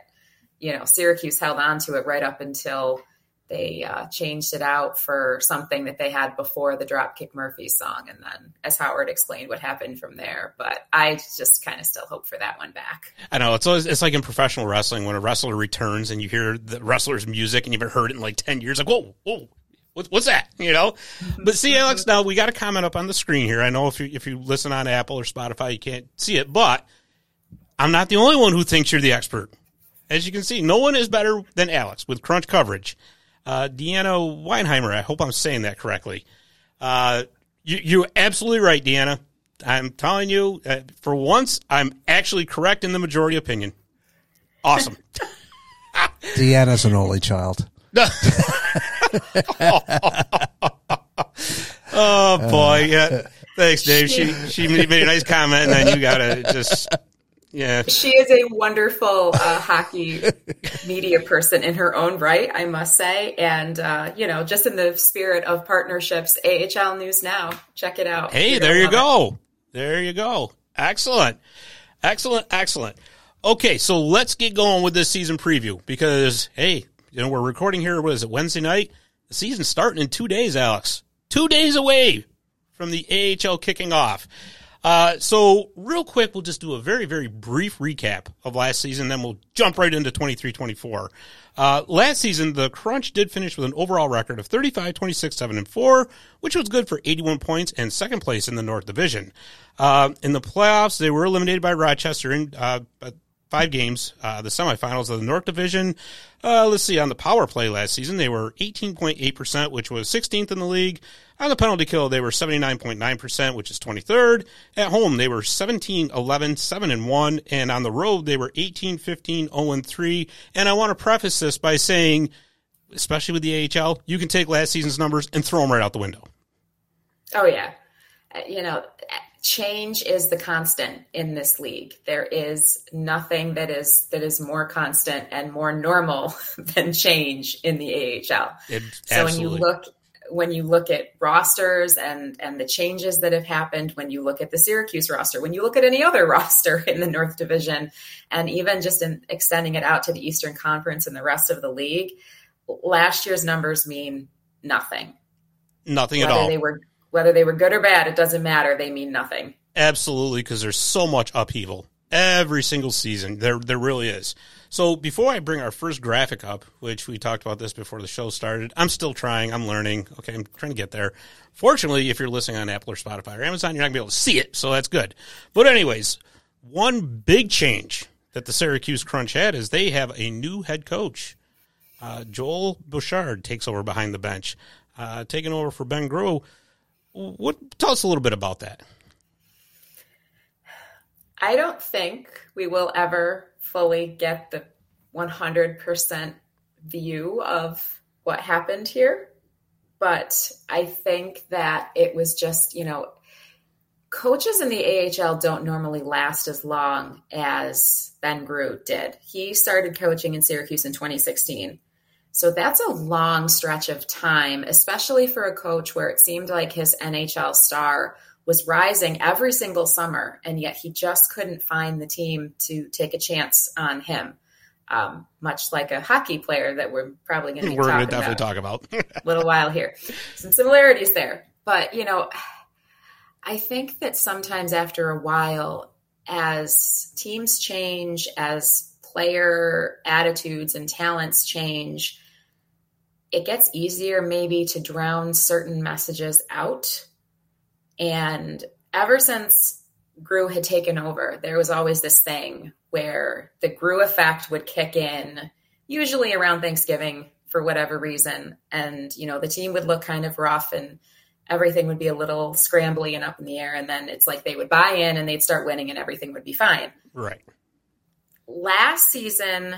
you know, Syracuse held on to it right up until they uh, changed it out for something that they had before the Dropkick Murphys song. And then, as Howard explained, what happened from there. But I just kind of still hope for that one back. I know it's always, it's like in professional wrestling when a wrestler returns and you hear the wrestler's music and you've heard it in like ten years, like whoa, whoa, what, what's that? You know. But see, Alex, now we got a comment up on the screen here. I know if you if you listen on Apple or Spotify, you can't see it, but I'm not the only one who thinks you're the expert. As you can see, no one is better than Alex with crunch coverage. Uh, Deanna Weinheimer, I hope I'm saying that correctly. Uh, you, you're absolutely right, Deanna. I'm telling you, uh, for once, I'm actually correct in the majority opinion. Awesome. Deanna's an only child. oh boy, yeah. Thanks, Dave. She she made a nice comment, and then you gotta just yeah. She is a wonderful uh, hockey media person in her own right, I must say. And, uh, you know, just in the spirit of partnerships, AHL News Now, check it out. Hey, You're there you it. go. There you go. Excellent. Excellent. Excellent. Okay, so let's get going with this season preview because hey, you know we're recording here. What is it? Wednesday night. The season's starting in two days, Alex. Two days away from the AHL kicking off. Uh, so real quick, we'll just do a very, very brief recap of last season, then we'll jump right into 23-24. Uh, last season, the Crunch did finish with an overall record of 35, 26, 7, and 4, which was good for 81 points and second place in the North Division. Uh, in the playoffs, they were eliminated by Rochester uh, five games, uh, the semifinals of the North Division. Uh, let's see, on the power play last season, they were 18.8%, which was 16th in the league. On the penalty kill, they were 79.9%, which is 23rd. At home, they were 17, 11, 7 and 1. And on the road, they were 18, 15, 0 and 3. And I want to preface this by saying, especially with the AHL, you can take last season's numbers and throw them right out the window. Oh yeah, Uh, you know, change is the constant in this league. There is nothing that is that is more constant and more normal than change in the AHL. It- so when you look when you look at rosters and and the changes that have happened when you look at the Syracuse roster when you look at any other roster in the North Division and even just in extending it out to the Eastern Conference and the rest of the league last year's numbers mean nothing Nothing at all. they were whether they were good or bad it doesn't matter they mean nothing Absolutely, because there's so much upheaval every single season. There, there really is. So before I bring our first graphic up, which we talked about this before the show started, I'm still trying. I'm learning. Okay, I'm trying to get there. Fortunately, if you're listening on Apple or Spotify or Amazon, you're not gonna be able to see it, so that's good. But anyways, one big change that the Syracuse Crunch had is they have a new head coach. Uh, Joel Bouchard takes over behind the bench, uh, taking over for Ben Groulx. What? Tell us a little bit about that. i don't think we will ever fully get the 100% view of what happened here but i think that it was just you know coaches in the AHL don't normally last as long as Ben Groulx did. He started coaching in Syracuse in 2016. So that's a long stretch of time, especially for a coach where it seemed like his NHL star was rising every single summer, and yet he just couldn't find the team to take a chance on him. Um, much like a hockey player that we're probably going to We're going to definitely talk about. A little while here. Some similarities there. But, you know, I think that sometimes after a while, as teams change, as player attitudes and talents change, it gets easier maybe to drown certain messages out. And ever since Groulx had taken over, there was always this thing where the Groulx effect would kick in, usually around Thanksgiving for whatever reason. And, you know, the team would look kind of rough and everything would be a little scrambly and up in the air. And then it's like they would buy in and they'd start winning and everything would be fine. Right. Last season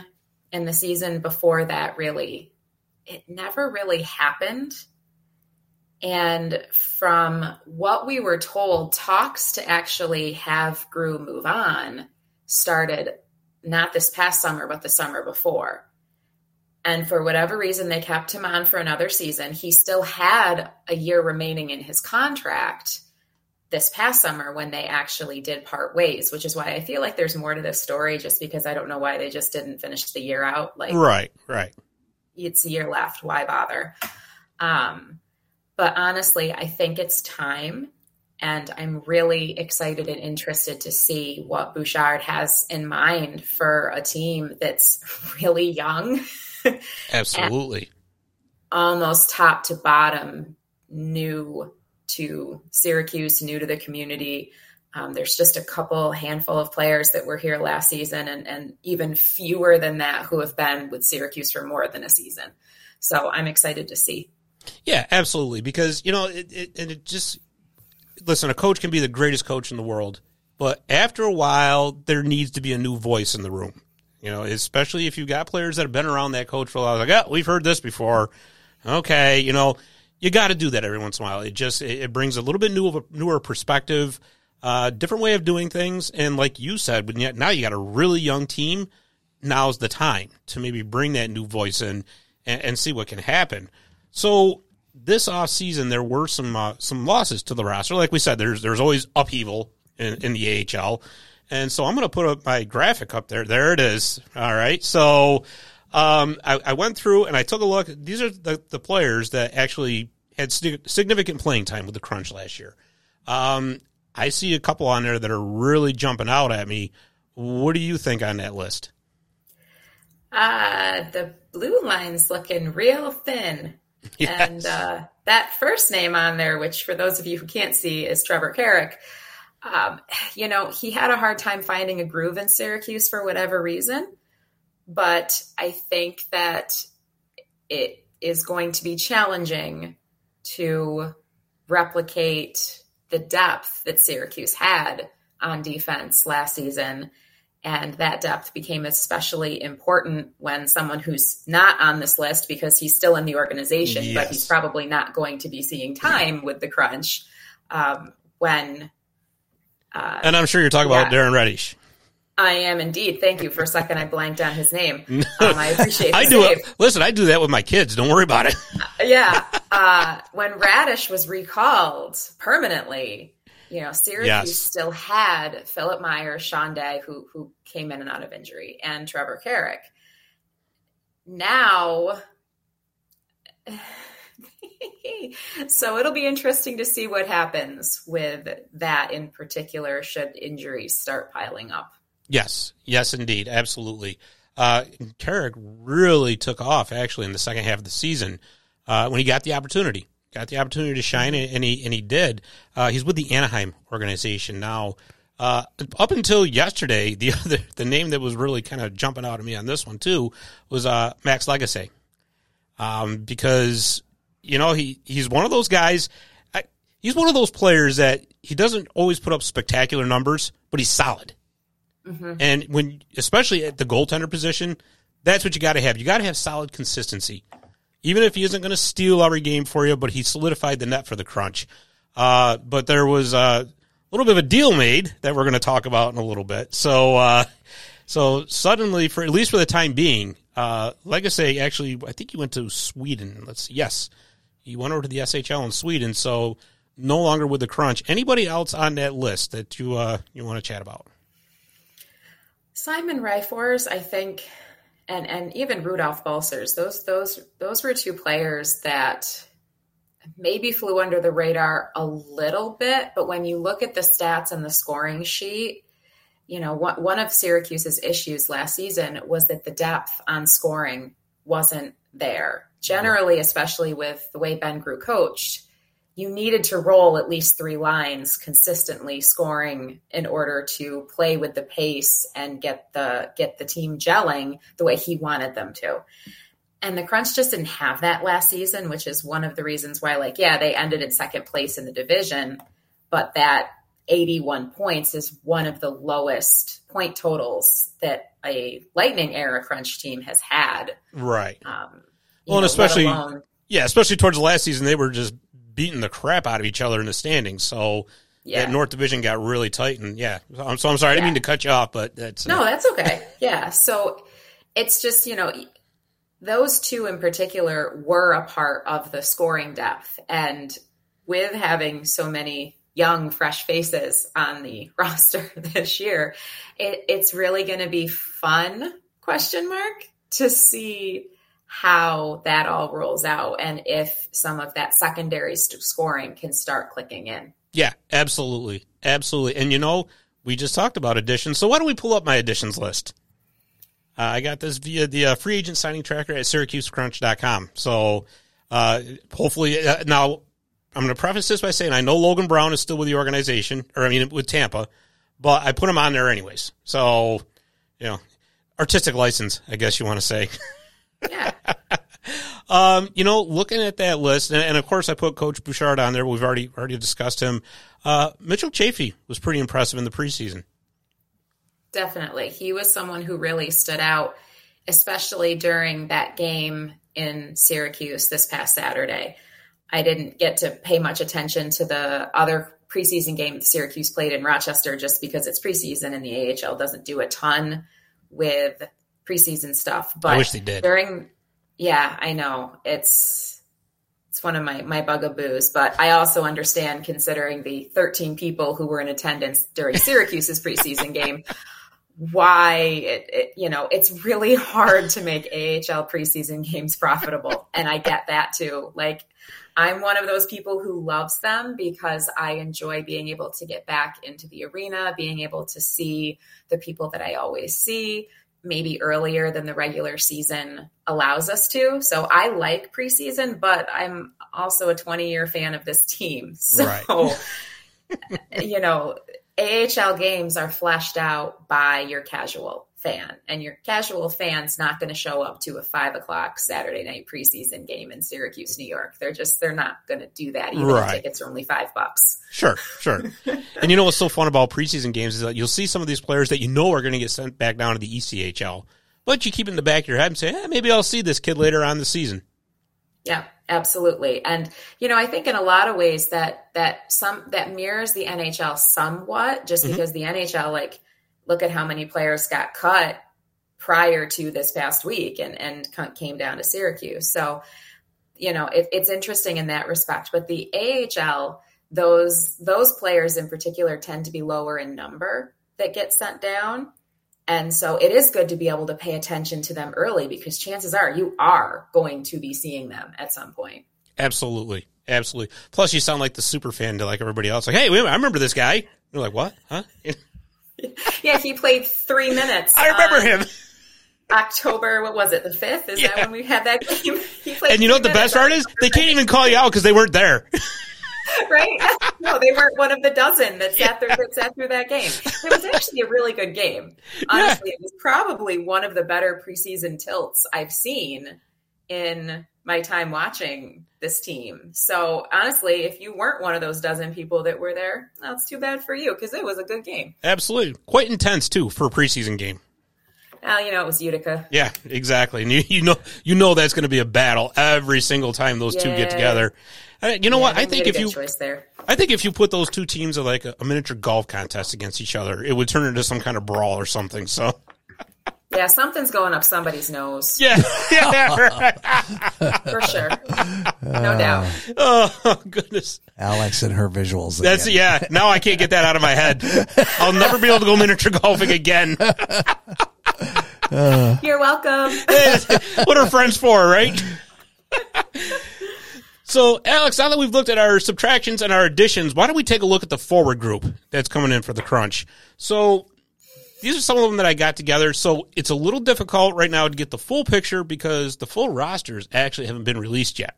and the season before that, really, it never really happened. And from what we were told, talks to actually have Groulx move on started not this past summer, but the summer before. And for whatever reason, they kept him on for another season. He still had a year remaining in his contract this past summer when they actually did part ways, which is why I feel like there's more to this story just because I don't know why they just didn't finish the year out. Like, right, right. It's a year left. Why bother? Um, but honestly, I think it's time. And I'm really excited and interested to see what Bouchard has in mind for a team that's really young. Absolutely. almost top to bottom, new to Syracuse, new to the community. Um, there's just a couple handful of players that were here last season, and, and even fewer than that who have been with Syracuse for more than a season. So I'm excited to see. Yeah, absolutely. Because you know, it, it, and it just listen. A coach can be the greatest coach in the world, but after a while, there needs to be a new voice in the room. You know, especially if you've got players that have been around that coach for a while. Like, oh, we've heard this before. Okay, you know, you got to do that every once in a while. It just it, it brings a little bit new of a newer perspective, uh, different way of doing things. And like you said, when you, now you got a really young team, now's the time to maybe bring that new voice in and, and see what can happen. So this off season, there were some uh, some losses to the roster. Like we said, there's there's always upheaval in, in the AHL, and so I'm going to put up my graphic up there. There it is. All right, so um, I, I, went through and I took a look. These are the, the players that actually had significant playing time with the Crunch last year. Um, I see a couple on there that are really jumping out at me. What do you think on that list? Uh, the blue line's looking real thin. Yes. And uh, that first name on there, which for those of you who can't see, is Trevor Carrick. Um, you know, he had a hard time finding a groove in Syracuse for whatever reason, but I think that it is going to be challenging to replicate the depth that Syracuse had on defense last season and that depth became especially important when someone who's not on this list because he's still in the organization, yes. but he's probably not going to be seeing time with the crunch um, when. Uh, and I'm sure you're talking yeah. about Darren Raddysh. I am indeed. Thank you. For a second, I blanked on his name. Um, I appreciate. I do it. Listen, I do that with my kids. Don't worry about it. yeah. Uh, when Raddysh was recalled permanently, you know, Syracuse yes. still had Philip Myers, Sean Day, who who came in and out of injury, and Trevor Carrick. Now, so it'll be interesting to see what happens with that in particular, should injuries start piling up. Yes, yes, indeed, absolutely. Uh, Carrick really took off actually in the second half of the season uh, when he got the opportunity got the opportunity to shine, and he and he did. Uh, he's with the Anaheim organization now. Uh, up until yesterday, the other the name that was really kind of jumping out at me on this one too was uh, Max Lagacé, um, because you know he he's one of those guys. I, he's one of those players that he doesn't always put up spectacular numbers, but he's solid. Mm-hmm. And when, especially at the goaltender position, that's what you got to have. You got to have solid consistency even if he isn't going to steal every game for you, but he solidified the net for the crunch. Uh, but there was a little bit of a deal made that we're going to talk about in a little bit. So, uh, so suddenly, for at least for the time being, uh, Lagacé actually, I think he went to Sweden. Let's see. Yes, he went over to the SHL in Sweden. So no longer with the crunch. Anybody else on that list that you uh, you want to chat about? Simon Ryfors, I think and and even Rudolph Balcers. Those those those were two players that maybe flew under the radar a little bit, but when you look at the stats and the scoring sheet, you know, one, one of Syracuse's issues last season was that the depth on scoring wasn't there. Mm-hmm. Generally, especially with the way Ben Groulx coached, you needed to roll at least three lines consistently scoring in order to play with the pace and get the get the team gelling the way he wanted them to. And the Crunch just didn't have that last season, which is one of the reasons why like yeah, they ended in second place in the division, but that 81 points is one of the lowest point totals that a Lightning era Crunch team has had. Right. Um, well, know, and especially yeah, especially towards the last season, they were just beating the crap out of each other in the standings. So yeah. that North Division got really tight, and yeah. So I'm, so I'm sorry, I didn't mean to cut you off, but that's uh, No, that's okay. Yeah. So it's just, you know, those two in particular were a part of the scoring depth. And with having so many young, fresh faces on the roster this year, it, it's really going to be fun, question mark, to see how that all rolls out and if some of that secondary st- scoring can start clicking in. Yeah, absolutely. Absolutely. And you know, we just talked about additions. So why don't we pull up my additions list? Uh, I got this via the uh, free agent signing tracker at syracusecrunch.com. So uh, hopefully, uh, now I'm going to preface this by saying I know Logan Brown is still with the organization, or I mean, with Tampa, but I put him on there anyways. So, you know, artistic license, I guess you want to say. Yeah. Um, you know, looking at that list, and, and of course, I put Coach Bouchard on there. We've already already discussed him. Uh, Mitchell Chaffee was pretty impressive in the preseason. Definitely. He was someone who really stood out, especially during that game in Syracuse this past Saturday. I didn't get to pay much attention to the other preseason game that Syracuse played in Rochester just because it's preseason and the AHL doesn't do a ton with preseason stuff. But I wish they did. during yeah, I know. It's it's one of my my bugaboos, but I also understand considering the 13 people who were in attendance during Syracuse's preseason game why it, it you know it's really hard to make AHL preseason games profitable and I get that too like I'm one of those people who loves them because I enjoy being able to get back into the arena being able to see the people that I always see maybe earlier than the regular season allows us to. So I like preseason but I'm also a 20 year fan of this team. So Right. you know, AHL games are fleshed out by your casual fan, and your casual fan's not going to show up to a five o'clock Saturday night preseason game in Syracuse, New York. They're just they're not going to do that, even Right. if tickets are only five bucks. Sure, sure. and you know what's so fun about preseason games is that you'll see some of these players that you know are going to get sent back down to the ECHL, but you keep in the back of your head and say, eh, maybe I'll see this kid later on the season. Yeah, absolutely. And you know, I think in a lot of ways that that some that mirrors the NHL somewhat, just Mhm. because the NHL, like, look at how many players got cut prior to this past week and and came down to Syracuse. So, you know, it, it's interesting in that respect. But the AHL, those those players in particular tend to be lower in number that get sent down. And so it is good to be able to pay attention to them early because chances are you are going to be seeing them at some point. Absolutely, absolutely. Plus, you sound like the super fan to like everybody else. Like, hey, I remember this guy. You're like, what? Huh? Yeah, he played three minutes. I remember him. October, what was it, the 5th? Is Yeah. that when we had that game? He played And you know what the best part is? They can't even call you out because they weren't there. right? No, they weren't one of the dozen that sat through that sat through that game. It was actually a really good game. Honestly, it was probably one of the better preseason tilts I've seen in my time watching this team. So honestly, if you weren't one of those dozen people that were there, it's too bad for you because it was a good game. Absolutely, quite intense too for a preseason game. Well, you know, it was Utica. Yeah, exactly. And you, you know, you know that's going to be a battle every single time those two get together. Uh, You know what? I think if you, choice there. I think if you put those two teams at like a, a miniature golf contest against each other, it would turn into some kind of brawl or something. So, Yeah, something's going up somebody's nose yeah, yeah, right. for sure. No doubt. Oh goodness, Alex and her visuals. that's again. yeah. Now I can't get that out of my head. I'll never be able to go miniature golfing again. Uh. You're welcome. what are friends for, right? so, Alex, now that we've looked at our subtractions and our additions, why don't we take a look at the forward group that's coming in for the crunch? So, these are some of them that I got together. So, it's a little difficult right now to get the full picture because the full rosters actually haven't been released yet.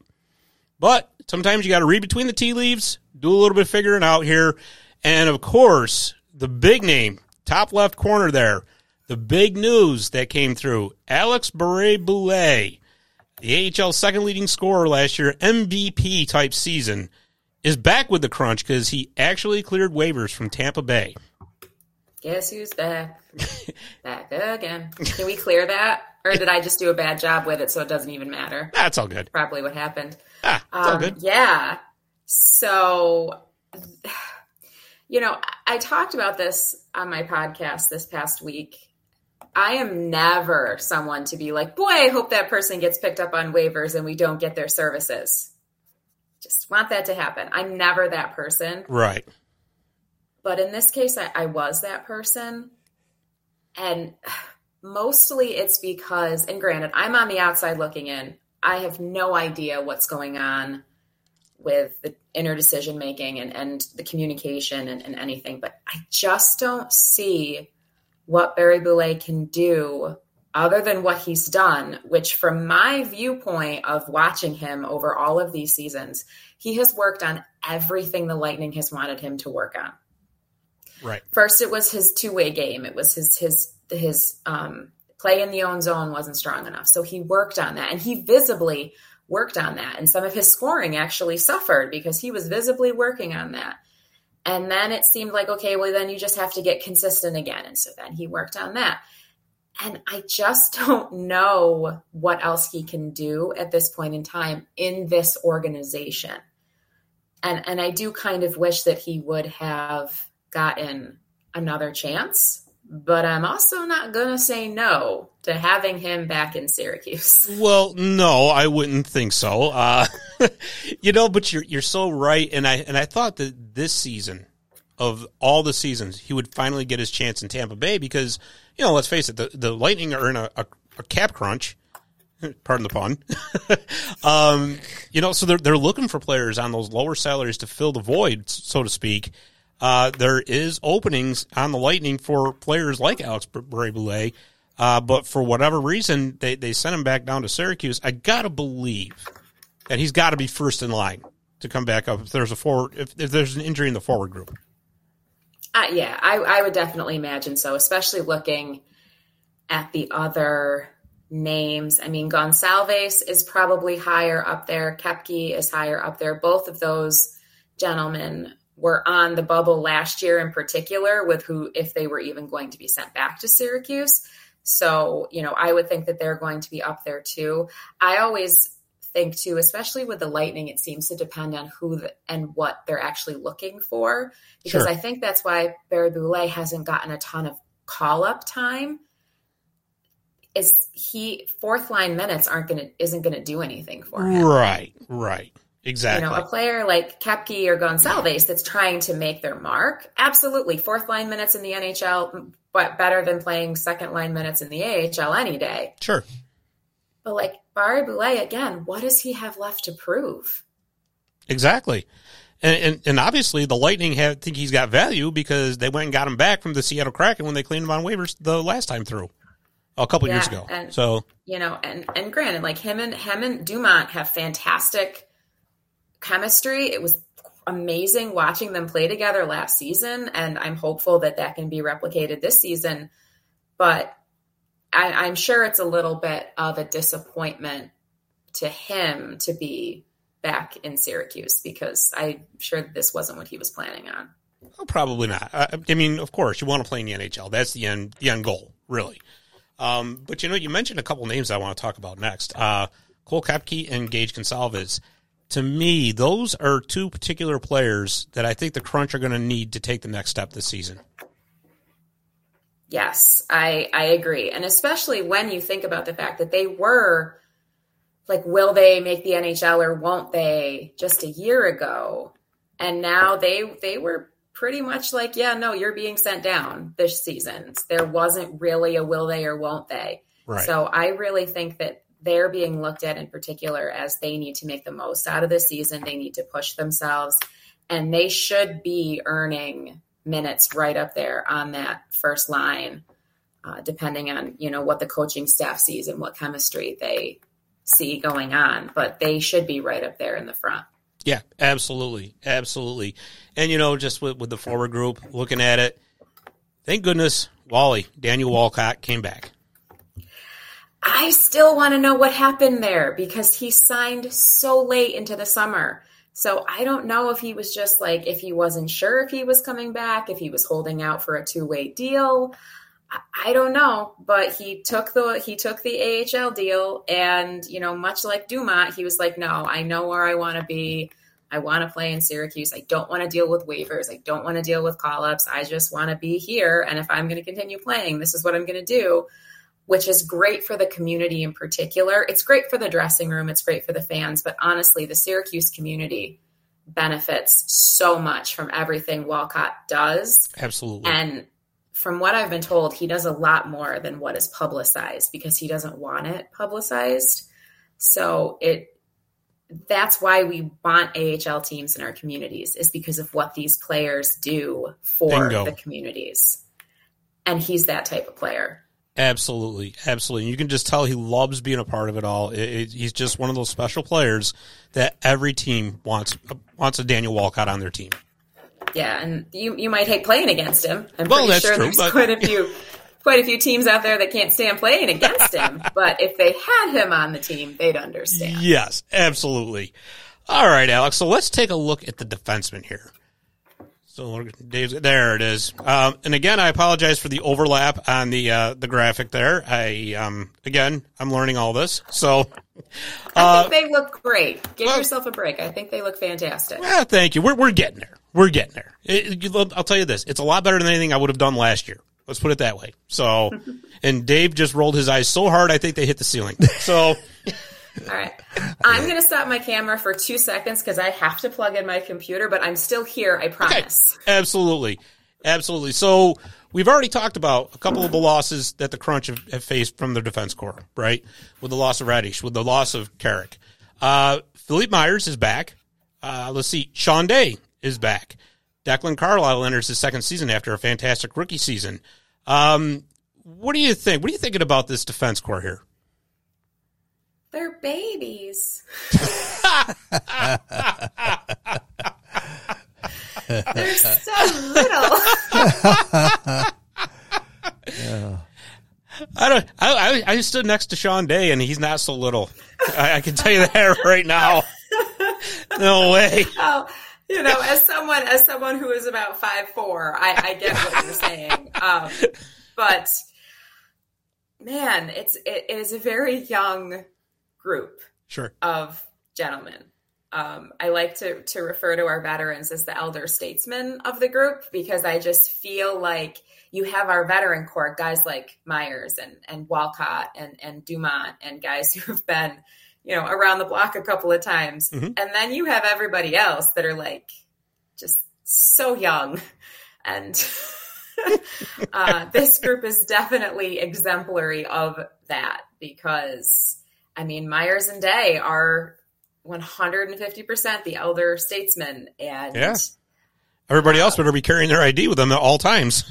But sometimes you got to read between the tea leaves, do a little bit of figuring out here. And of course, the big name, top left corner there, the big news that came through Alex Barre-Boulet, the AHL second leading scorer last year, MVP type season, is back with the crunch because he actually cleared waivers from Tampa Bay. Guess who's back? back again. Can we clear that? Or did I just do a bad job with it so it doesn't even matter? That's all good. Probably what happened. Ah, it's all Um, good. Yeah. So, you know, I talked about this on my podcast this past week. I am never someone to be like, boy, I hope that person gets picked up on waivers and we don't get their services. Just want that to happen. I'm never that person. Right. But in this case, I, I was that person. And mostly it's because, and granted, I'm on the outside looking in. I have no idea what's going on with the inner decision making and, and the communication and, and anything, but I just don't see what Barre-Boulet can do other than what he's done, which from my viewpoint of watching him over all of these seasons, he has worked on everything the Lightning has wanted him to work on Right. first it was his two-way game. It was his his his um play in the own zone wasn't strong enough. So he worked on that and he visibly worked on that. And some of his scoring actually suffered because he was visibly working on that. And then it seemed like okay well then you just have to get consistent again. And so then he worked on that. And i just don't know what else he can do at this point in time in this organization. And and i do kind of wish that he would have gotten another chance, but I'm also not going to say no to having him back in Syracuse. Well, no, I wouldn't think so. Uh, you know, but you're you're so right, and I and I thought that this season of all the seasons, he would finally get his chance in Tampa Bay because you know, let's face it, the the Lightning are in a, a, a cap crunch. Pardon the pun. um, you know, so they're they're looking for players on those lower salaries to fill the void, so to speak. Uh, there is openings on the Lightning for players like Alex Bray uh, but for whatever reason, they, they sent him back down to Syracuse. I gotta believe that he's got to be first in line to come back up if there's a forward if, if there's an injury in the forward group. Uh, yeah, I, I would definitely imagine so, especially looking at the other names. I mean, Goncalves is probably higher up there. Koepke is higher up there. Both of those gentlemen were on the bubble last year in particular with who, if they were even going to be sent back to Syracuse. So, you know, I would think that they're going to be up there too. I always think too, especially with the Lightning, it seems to depend on who the, and what they're actually looking for. Because Sure. I think that's why Barre-Boulet hasn't gotten a ton of call up time. Is he fourth line minutes aren't gonna isn't gonna do anything for him. Right, right, exactly. You know, a player like Koepke or Goncalves that's trying to make their mark, absolutely. Fourth line minutes in the NHL, but better than playing second line minutes in the AHL any day. sure. But like Barre-Boulet, again, what does he have left to prove? Exactly. And, and and obviously the Lightning have think he's got value because they went and got him back from the Seattle Kraken when they cleaned him on waivers the last time through, a couple years ago. and- so You know, and and granted, like him and him and Dumont have fantastic chemistry. It was amazing watching them play together last season, and I'm hopeful that that can be replicated this season. But I, I'm sure it's a little bit of a disappointment to him to be back in Syracuse because I'm sure this wasn't what he was planning on. well, probably not. I, I mean, of course, you want to play in the NHL. That's the end the end goal, really. Um, but you know, you mentioned a couple names I want to talk about next. Uh, Cole Koepke and Gage Goncalves. To me, those are two particular players that I think the Crunch are going to need to take the next step this season. Yes, I I agree. And especially when you think about the fact that they were like will they make the NHL or won't they just a year ago and now they they were pretty much like yeah, no, you're being sent down this season. There wasn't really a will they or won't they. Right. So I really think that they're being looked at in particular as they need to make the most out of the season. They need to push themselves and they should be earning minutes right up there on that first line, uh, depending on you know what the coaching staff sees and what chemistry they see going on. But they should be right up there in the front. Yeah, absolutely, absolutely. And you know, just with, with the forward group, looking at it, thank goodness Wally Daniel Walcott came back. I still want to know what happened there because he signed so late into the summer. So I don't know if he was just like if he wasn't sure if he was coming back, if he was holding out for a two-way deal. I don't know, but he took the he took the AHL deal, and you know, much like Dumont, he was like, "No, I know where I want to be. I want to play in Syracuse. I don't want to deal with waivers. I don't want to deal with call ups. I just want to be here. And if I'm going to continue playing, this is what I'm going to do." Which is great for the community in particular. It's great for the dressing room. It's great for the fans. But honestly, the Syracuse community benefits so much from everything Walcott does. Absolutely. And from what I've been told, he does a lot more than what is publicized because he doesn't want it publicized. So it that's why we want AHL teams in our communities is because of what these players do for Bingo. the communities. And he's that type of player. Absolutely, absolutely. You can just tell he loves being a part of it all. It, it, he's just one of those special players that every team wants wants a Daniel Walcott on their team. Yeah, and you you might hate playing against him. I'm Well, pretty that's sure true, there's but- quite a few quite a few teams out there that can't stand playing against him. but if they had him on the team, they'd understand. Yes, absolutely. All right, Alex. So let's take a look at the defenseman here. So Dave's there. It is. Um, and again, I apologize for the overlap on the uh, the graphic there. I um, again, I'm learning all this. So I think they look great. Give well- yourself a break. I think they look fantastic. Yeah, thank you. We're we're getting there. We're getting there. It, you- I'll tell you this: it's a lot better than anything I would have done last year. Let's put it that way. So, and Dave just rolled his eyes so hard, I think they hit the ceiling. So, All right. I'm going to stop my camera for two seconds because I have to plug in my computer, but I'm still here. I okay, promise. absolutely, absolutely. So, we've already talked about a couple of the losses that the Crunch have, have faced from their defense corps, right? With the loss of Raddysh, with the loss of Carrick. Uh, Philippe Myers is back. Uh, let's see, Sean Day is back. Declan Carlile enters his second season after a fantastic rookie season. Um, what do you think? What are you thinking about this defense corps here? They're babies. They're so little. I don't. I, I I stood next to Sean Day, and he's not so little. I, I can tell you that right now. No way. Oh, you know, as someone as someone who is about five four, I, I get what you're saying. Um, but man, it's it is a very young group Sure. of gentlemen. Um, I like to to refer to our veterans as the elder statesmen of the group because I just feel like you have our veteran core guys like Myers and and Walcott and and Dumont and guys who have been you know around the block a couple of times, Mhm. and then you have everybody else that are like just so young and. uh, this group is definitely exemplary of that because I mean, Myers and Day are 150% the elder statesmen. And Yeah. Everybody else better be carrying their ID with them at all times.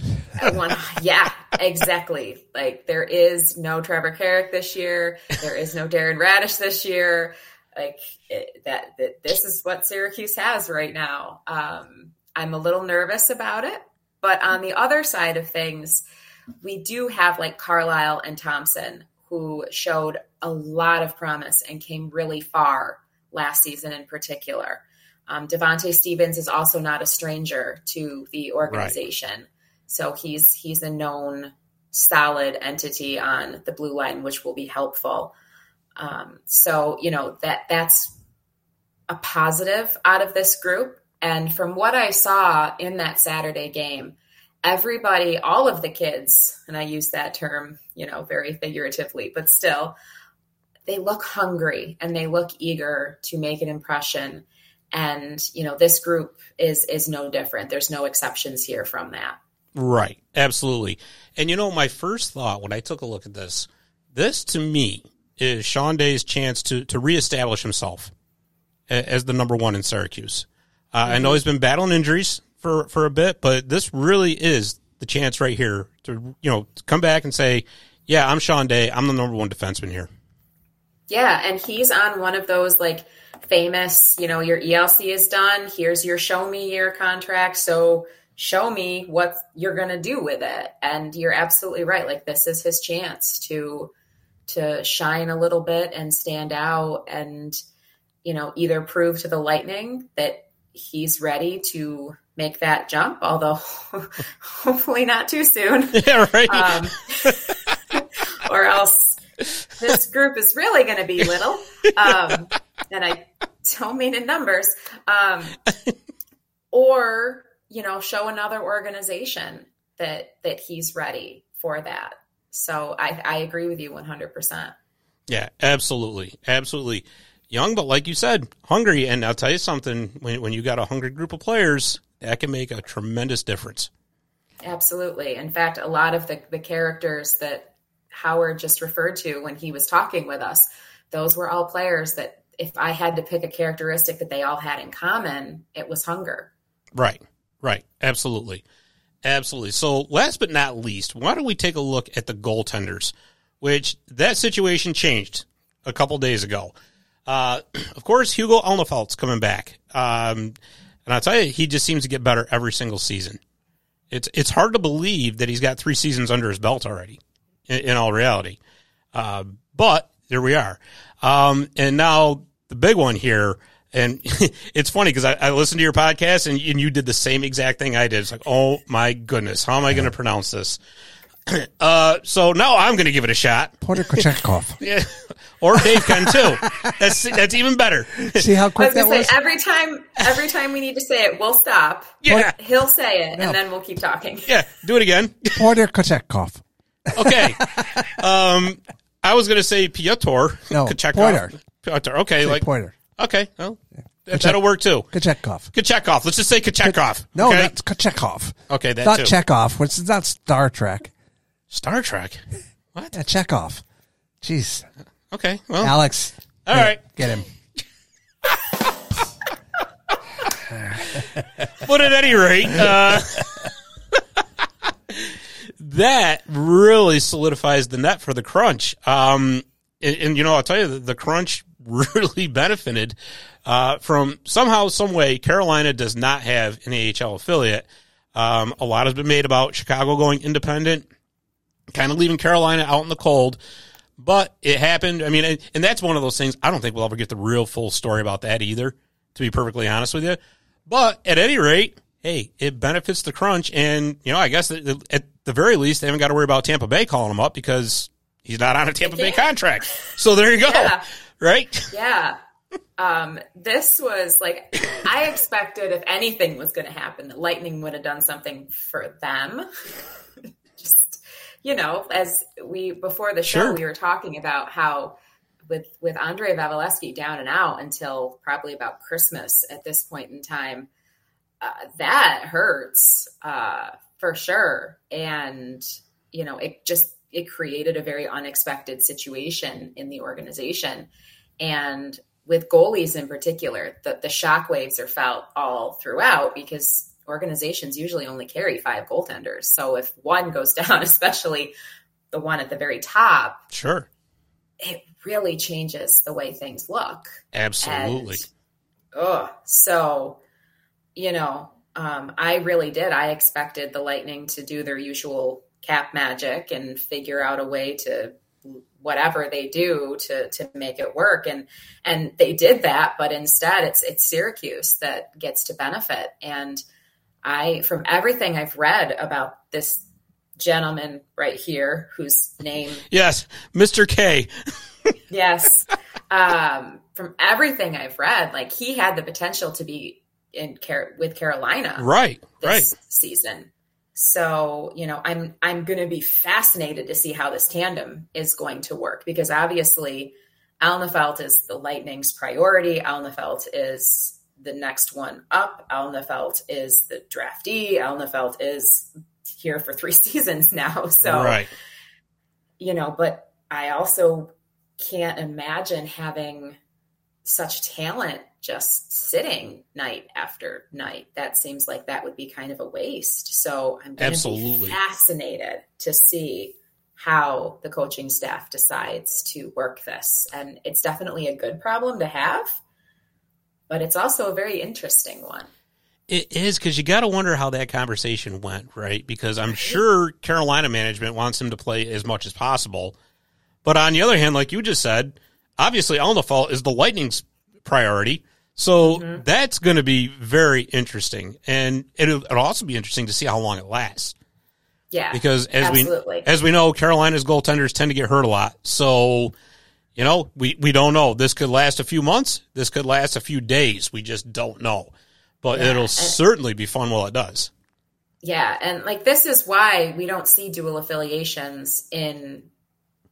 one, yeah, exactly. Like there is no Trevor Carrick this year. There is no Darren Raddysh this year. Like it, that, that, this is what Syracuse has right now. Um, I'm a little nervous about it, but on the other side of things, we do have like Carlile and Thompson who showed a lot of promise and came really far last season in particular. Um, Devonte Stevens is also not a stranger to the organization, so he's he's a known solid entity on the blue line, which will be helpful. Um, so you know that that's a positive out of this group. And from what I saw in that Saturday game, everybody, all of the kids, and I use that term, you know, very figuratively, but still, they look hungry and they look eager to make an impression. And you know, this group is is no different. There's no exceptions here from that. Right. Absolutely. And you know, my first thought when I took a look at this, this to me is Sean Day's chance to, to reestablish himself as the number one in Syracuse. Uh, I know he's been battling injuries for, for a bit, but this really is the chance right here to, you know, to come back and say, yeah, I'm Sean Day. I'm the number one defenseman here. Yeah, and he's on one of those like famous, you know, your ELC is done. Here's your show me year contract. So show me what you're going to do with it. And you're absolutely right. Like this is his chance to to shine a little bit and stand out and you know, either prove to the Lightning that he's ready to make that jump, although hopefully not too soon. Yeah, right. Um, or else this group is really going to be little. Um, and I don't mean in numbers. Um, or, you know, show another organization that, that he's ready for that. So I, I agree with you 100%. Yeah, absolutely. Absolutely. Young, but like you said, hungry. And I'll tell you something when, when you got a hungry group of players, that can make a tremendous difference. Absolutely. In fact, a lot of the, the characters that Howard just referred to when he was talking with us, those were all players that if I had to pick a characteristic that they all had in common, it was hunger. Right, right. Absolutely. Absolutely. So, last but not least, why don't we take a look at the goaltenders, which that situation changed a couple days ago. Uh, of course, Hugo Alnefelt's coming back. Um, and I'll tell you, he just seems to get better every single season. It's, it's hard to believe that he's got three seasons under his belt already, in, in all reality. Uh, but here we are. Um, and now the big one here, and it's funny because I, I, listened to your podcast and, and, you did the same exact thing I did. It's like, oh my goodness, how am I going to pronounce this? Uh, so now I'm going to give it a shot. Porter Kochetkov. yeah. Or Dave can too. That's that's even better. See how quick that say, was. Every time, every time we need to say it, we'll stop. Yeah. He'll say it, and then we'll keep talking. Yeah. Do it again. Porter Kochetkov. Okay. Um, I was going to say Piotr. No. Pointer. Piotr. Okay. Say Like Pointer. okay. Well, that, that'll work too. Kochetkov. Kochetkov. Let's just say Kochetkov. No, okay? that's Kochetkov. Okay, that Not too. Chekhov, which is not Star Trek. Star Trek. What? Yeah, Chekhov. Jeez. Okay. Well. Alex. All get- right. Get him. but at any rate, uh, that really solidifies the net for the crunch. Um, and, and, you know, I'll tell you, the, the crunch really benefited uh, from somehow, some way. Carolina does not have an AHL affiliate. Um, a lot has been made about Chicago going independent, kind of leaving Carolina out in the cold. But it happened. I mean, and, and that's one of those things. I don't think we'll ever get the real full story about that either, to be perfectly honest with you. But at any rate, hey, it benefits the crunch. And, you know, I guess that at the very least, they haven't got to worry about Tampa Bay calling him up because he's not on a Tampa Bay contract. So there you go. Yeah. Right? Yeah. Um, this was like, I expected if anything was going to happen, that Lightning would have done something for them. Just, you know, as we, before the show, Sure. we were talking about how with, with Andrei Vasilevskiy down and out until probably about Christmas at this point in time, uh, that hurts, uh, for sure. And, you know, it just, it created a very unexpected situation in the organization. And with goalies in particular, the, the shock waves are felt all throughout because organizations usually only carry five goaltenders. So if one goes down, especially the one at the very top, Sure. it really changes the way things look. Absolutely. And, oh, so, you know, um, I really did. I expected the Lightning to do their usual cap magic and figure out a way to whatever they do to to make it work and and they did that but instead it's it's Syracuse that gets to benefit and I from everything I've read about this gentleman right here whose name yes. Mr. K. Yes. um, from everything I've read, like he had the potential to be in Car- with Carolina Right. Right. season. So, you know, I'm I'm going to be fascinated to see how this tandem is going to work because obviously Alnefelt is the Lightning's priority. Alnefelt is the next one up. Alnefelt is the draftee. Alnefelt is here for three seasons now. So, Right. you know, but I also can't imagine having such talent just sitting night after night. That seems like that would be kind of a waste. So I'm Absolutely. fascinated to see how the coaching staff decides to work this. And it's definitely a good problem to have, but it's also a very interesting one. It is because you got to wonder how that conversation went, right? Because I'm sure Carolina management wants him to play as much as possible. But on the other hand, like you just said, obviously Alnefelt is the Lightning's priority. So mm-hmm. that's going to be very interesting. And it'll, it'll also be interesting to see how long it lasts. Yeah. Because as absolutely. we as we know, Carolina's goaltenders tend to get hurt a lot. So, you know, we, we don't know. This could last a few months. This could last a few days. We just don't know. But Yeah, it'll and- certainly be fun while it does. Yeah, and like this is why we don't see dual affiliations in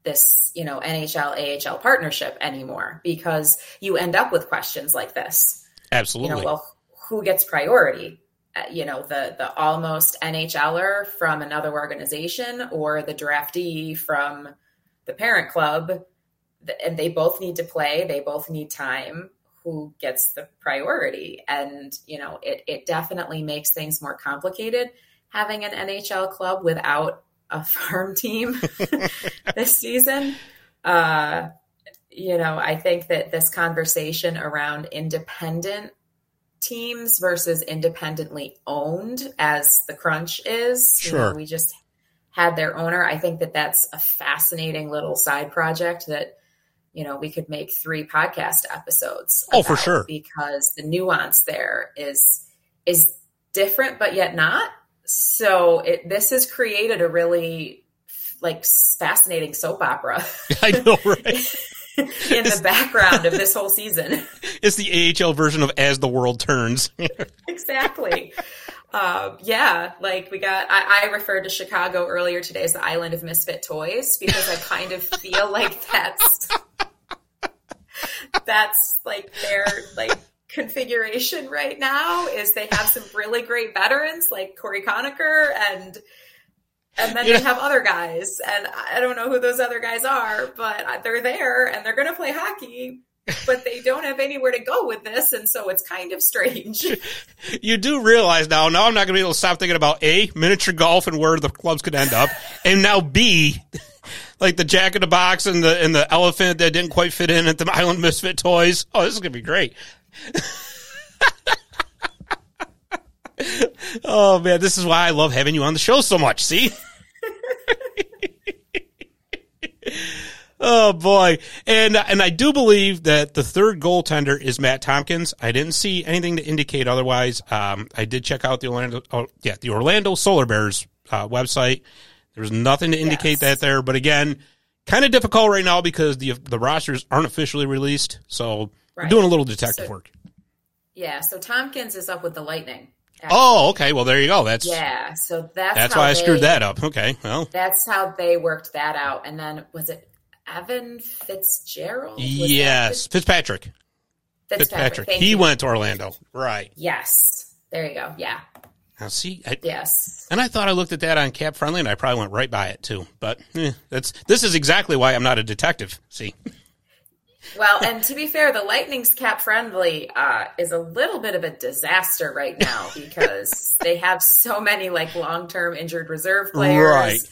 this, you know, NHL AHL partnership anymore because you end up with questions like this. You Absolutely. know, well, who gets priority? Uh, you know, the the almost NHLer from another organization or the draftee from the parent club, and they both need to play. They both need time. Who gets the priority? And you know, it it definitely makes things more complicated having an NHL club without a farm team this season. Uh, you know, I think that this conversation around independent teams versus independently owned, as the crunch is, you know, Sure. we just had their owner. I think that that's a fascinating little side project that you know we could make three podcast episodes. Oh, for sure. because the nuance there is is different, but yet not. So it this has created a really like fascinating soap opera I know, right? in the background of this whole season. It's the AHL version of As the World Turns. exactly. Um, yeah, like we got. I, I referred to Chicago earlier today as the island of misfit toys because I kind of feel like that's that's like their like configuration right now. Is they have some really great veterans like Cory Conacher and. And then Yeah. they have other guys, and I don't know who those other guys are, but they're there and they're going to play hockey, but they don't have anywhere to go with this, and so it's kind of strange. you do realize now, now I'm not going to be able to stop thinking about A, miniature golf and where the clubs could end up, and now B, like the jack in the box and the and the elephant that didn't quite fit in at the Island Misfit Toys. Oh, this is going to be great. oh man, this is why I love having you on the show so much. See? Oh boy, and and I do believe that the third goaltender is Matt Tompkins. I didn't see anything to indicate otherwise. Um, I did check out the Orlando, oh, yeah, the Orlando Solar Bears uh, website. There was nothing to indicate Yes. that there, but again, kind of difficult right now because the the rosters aren't officially released. So Right. doing a little detective So- work. Yeah, so Tompkins is up with the Lightning. Oh, okay. Well, there you go. That's Yeah, so that's that's how why I they- screwed that up. Okay. Well, That's how they worked that out. And then was it Evan Fitzgerald? Was yes, Fitzpatrick. Fitz- Fitzpatrick. He you. went to Orlando. Right. Yes, there you go. Yeah, Now see, I, yes. And I thought I looked at that on Cap Friendly, and I probably went right by it too. But eh, that's this is exactly why I'm not a detective. See, Well, and to be fair, the Lightning's cap friendly uh, is a little bit of a disaster right now because they have so many like long term injured reserve players Right.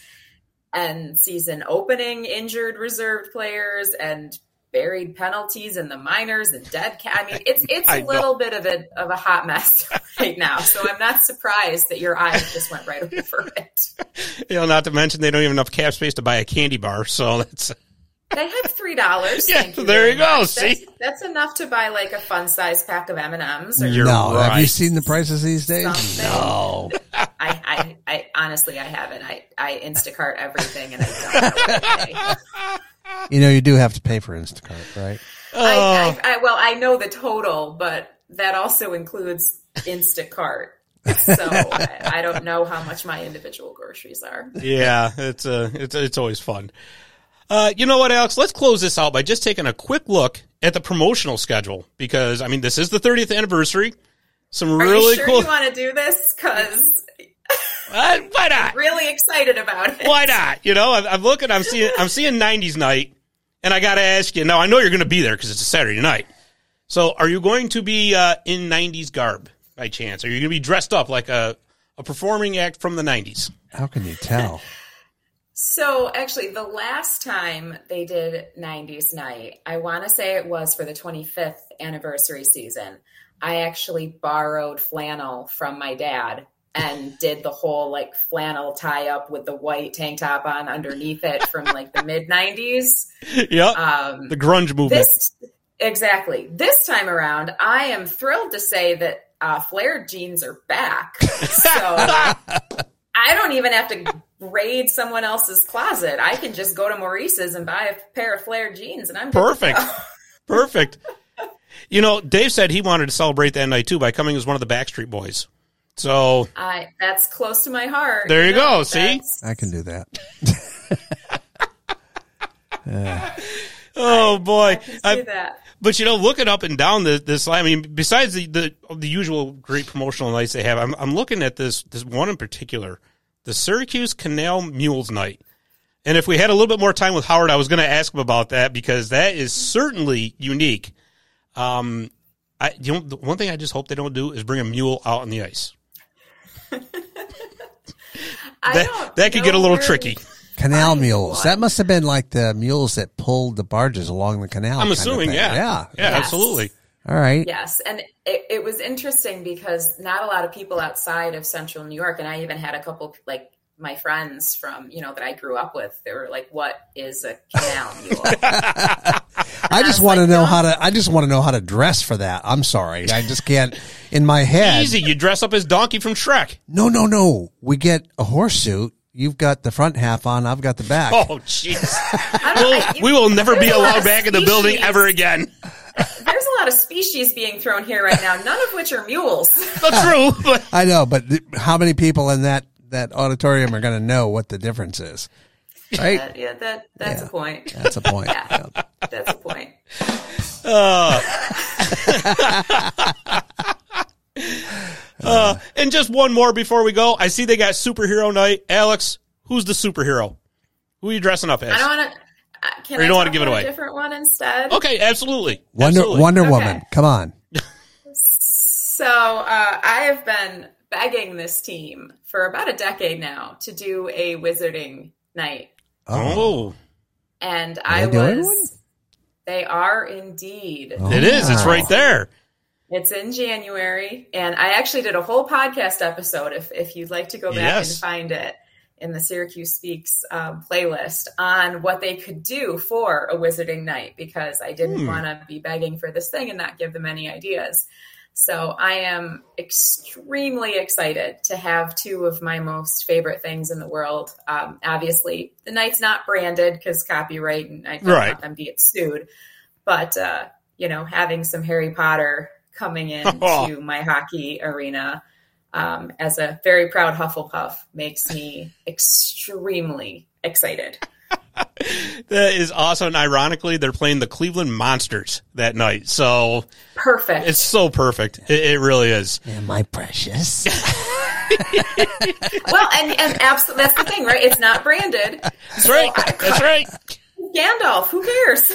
and season opening injured reserve players and buried penalties in the minors and dead cap. I mean, it's it's a little bit of a of a hot mess right now. So I'm not surprised that your eyes just went right over it. you know, not to mention they don't even have enough cap space to buy a candy bar. So that's They have three dollars. Yeah, Thank you there you go, much. see? that's, that's enough to buy like a fun size pack of M and M's. Or You're no, have you seen the prices these days? Something. No. I, I, I honestly, I haven't. I, I Instacart everything, and I don't know what I pay. You know, you do have to pay for Instacart, right? Oh. I, I, I, well, I know the total, but that also includes Instacart. So I, I don't know how much my individual groceries are. yeah, it's uh, it's it's always fun. Uh, you know what, Alex? Let's close this out by just taking a quick look at the promotional schedule because I mean this is the 30th anniversary. Some Are really you sure cool. you want to do this? Because Uh, why not? really excited about it. Why not? You know, I'm, I'm looking. I'm seeing. I'm seeing '90s night, and I got to ask you. Now I know you're going to be there because it's a Saturday night. So, are you going to be uh, in '90s garb by chance? Are you going to be dressed up like a a performing act from the '90s? How can you tell? So actually, the last time they did 90s night, I want to say it was for the 25th anniversary season. I actually borrowed flannel from my dad and did the whole like flannel tie up with the white tank top on underneath it from like the mid 90s. Yep. Um, the grunge movement. this exactly this time around, I am thrilled to say that uh, flared jeans are back. So I don't even have to raid someone else's closet. I can just go to Maurice's and buy a pair of flared jeans, and I'm Perfect. Perfect. You know, Dave said he wanted to celebrate that night too by coming as one of the Backstreet Boys. So I that's close to my heart. There you know, go, see? I can do that. Oh boy! see I- that. But you know, looking up and down the, this line, I mean, besides the, the the usual great promotional nights they have, I'm I'm looking at this this one in particular, the Syracuse Canal Mules Night. And if we had a little bit more time with Howard, I was going to ask him about that because that is certainly unique. Um, I you know the one thing I just hope they don't do is bring a mule out on the ice. That that could get a little where- tricky. Canal I- mules. what? That must have been like the mules that pulled the barges along the canal. I'm assuming, yeah, Yeah. yeah, Yes. absolutely. All right. Yes, and it, it was interesting because not a lot of people outside of Central New York, and I even had a couple like my friends from you know that I grew up with. They were like, "What is a canal mule?" I just was want to know no. how to. I just want to know how to dress for that. I'm sorry. I just can't. In my head. Easy, you dress up as Donkey from Shrek. No, no, no. We get a horse suit. You've got the front half on. I've got the back. Oh, jeez. I don't know, We'll, we will never be there's a lot allowed of back in the building ever again. There's a lot of species being thrown here right now, none of which are mules. Not true, I know, but th- how many people in that that auditorium are going to know what the difference is? Right. That- yeah, that that's Yeah. a point. That's a point. Yeah. Yeah. That's a point. uh, and just one more before we go. I see they got superhero night. Alex, who's the superhero? Who are you dressing up as? I don't want to. Can Or you I don't wanna give it away? A different one instead. Okay, absolutely. Wonder Absolutely. Wonder Okay. Woman. Come on. So uh, I have been begging this team for about a decade now to do a wizarding night, Oh, and I they doing was. one? They are indeed. Oh. it is. It's right there. It's in January, and I actually did a whole podcast episode. If if you'd like to go back Yes. and find it in the Syracuse Speaks um, playlist on what they could do for a wizarding night, because I didn't Hmm. want to be begging for this thing and not give them any ideas. So I am extremely excited to have two of my most favorite things in the world. Um, obviously, the night's not branded because copyright, and I don't Right. want them to get sued. But uh, you know, having some Harry Potter coming into my hockey arena um, as a very proud Hufflepuff makes me extremely excited. That is awesome. And ironically, they're playing the Cleveland Monsters that night. So Perfect. it's so perfect. It, it really is. Yeah, my precious. well, and, and absolutely, that's the thing, right? It's not branded. That's right. That's right. Gandalf, who cares?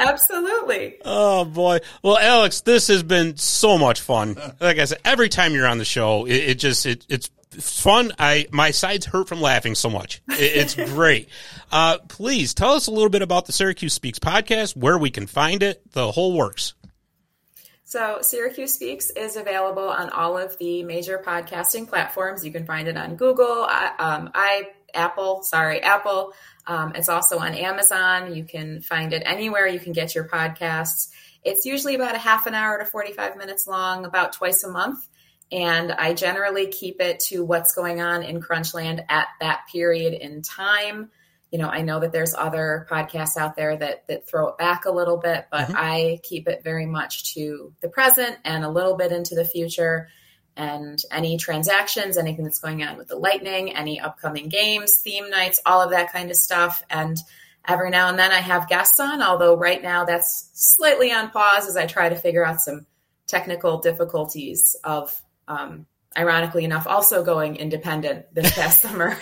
Absolutely. Oh boy. Well, Alex, this has been so much fun. Like I said, every time you're on the show, it, it just it, it's fun. I my sides hurt from laughing so much. It, it's great. Uh, please tell us a little bit about the Syracuse Speaks podcast, where we can find it, the whole works. So, Syracuse Speaks is available on all of the major podcasting platforms. You can find it on Google, I, um, I Apple, sorry, Apple. Um, it's also on Amazon. You can find it anywhere you can get your podcasts. It's usually about a half an hour to 45 minutes long, about twice a month. And I generally keep it to what's going on in Crunchland at that period in time. You know, I know that there's other podcasts out there that that throw it back a little bit, but I keep it very much to the present and a little bit into the future and any transactions, anything that's going on with the Lightning, any upcoming games, theme nights, all of that kind of stuff. And every now and then I have guests on, although right now that's slightly on pause as I try to figure out some technical difficulties of, um, ironically enough, also going independent this past summer.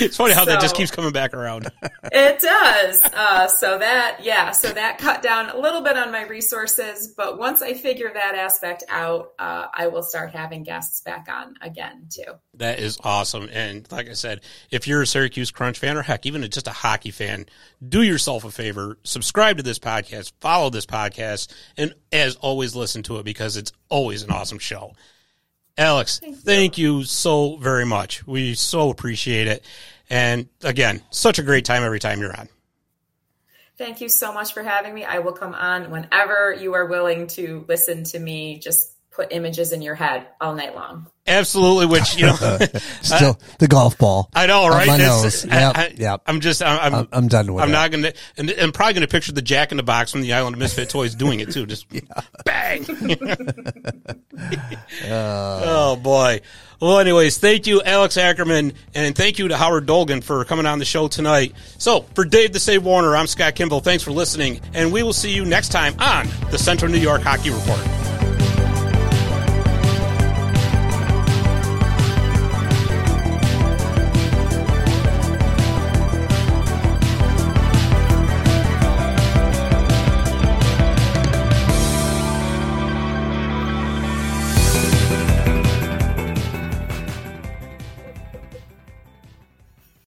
It's funny how that just keeps coming back around. It does. Uh, so that, yeah, so that cut down a little bit on my resources. But once I figure that aspect out, uh, I will start having guests back on again too. That is awesome. And like I said, if you're a Syracuse Crunch fan or heck, even just a hockey fan, do yourself a favor, subscribe to this podcast, follow this podcast, and as always, listen to it because it's always an awesome show. Alex, thank you so very much. We so appreciate it. And again, such a great time every time you're on. Thank you so much for having me. I will come on whenever you are willing to listen to me. Just put images in your head all night long. Absolutely, which, you know, uh, Still the golf ball. I know, right? my That's- nose. I- Yep, I, yep. I'm just, I'm, I'm, I'm, I'm done with it. I'm it. not gonna, and I'm probably gonna picture the Jack in the Box from the Island of Misfit Toys doing it too. Just bang. oh boy. Well, anyways, thank you, Alex Ackerman, and thank you to Howard Dolgon for coming on the show tonight. So, for Dave the Save Warner, I'm Scott Kimball. Thanks for listening, and we will see you next time on the Central New York Hockey Report.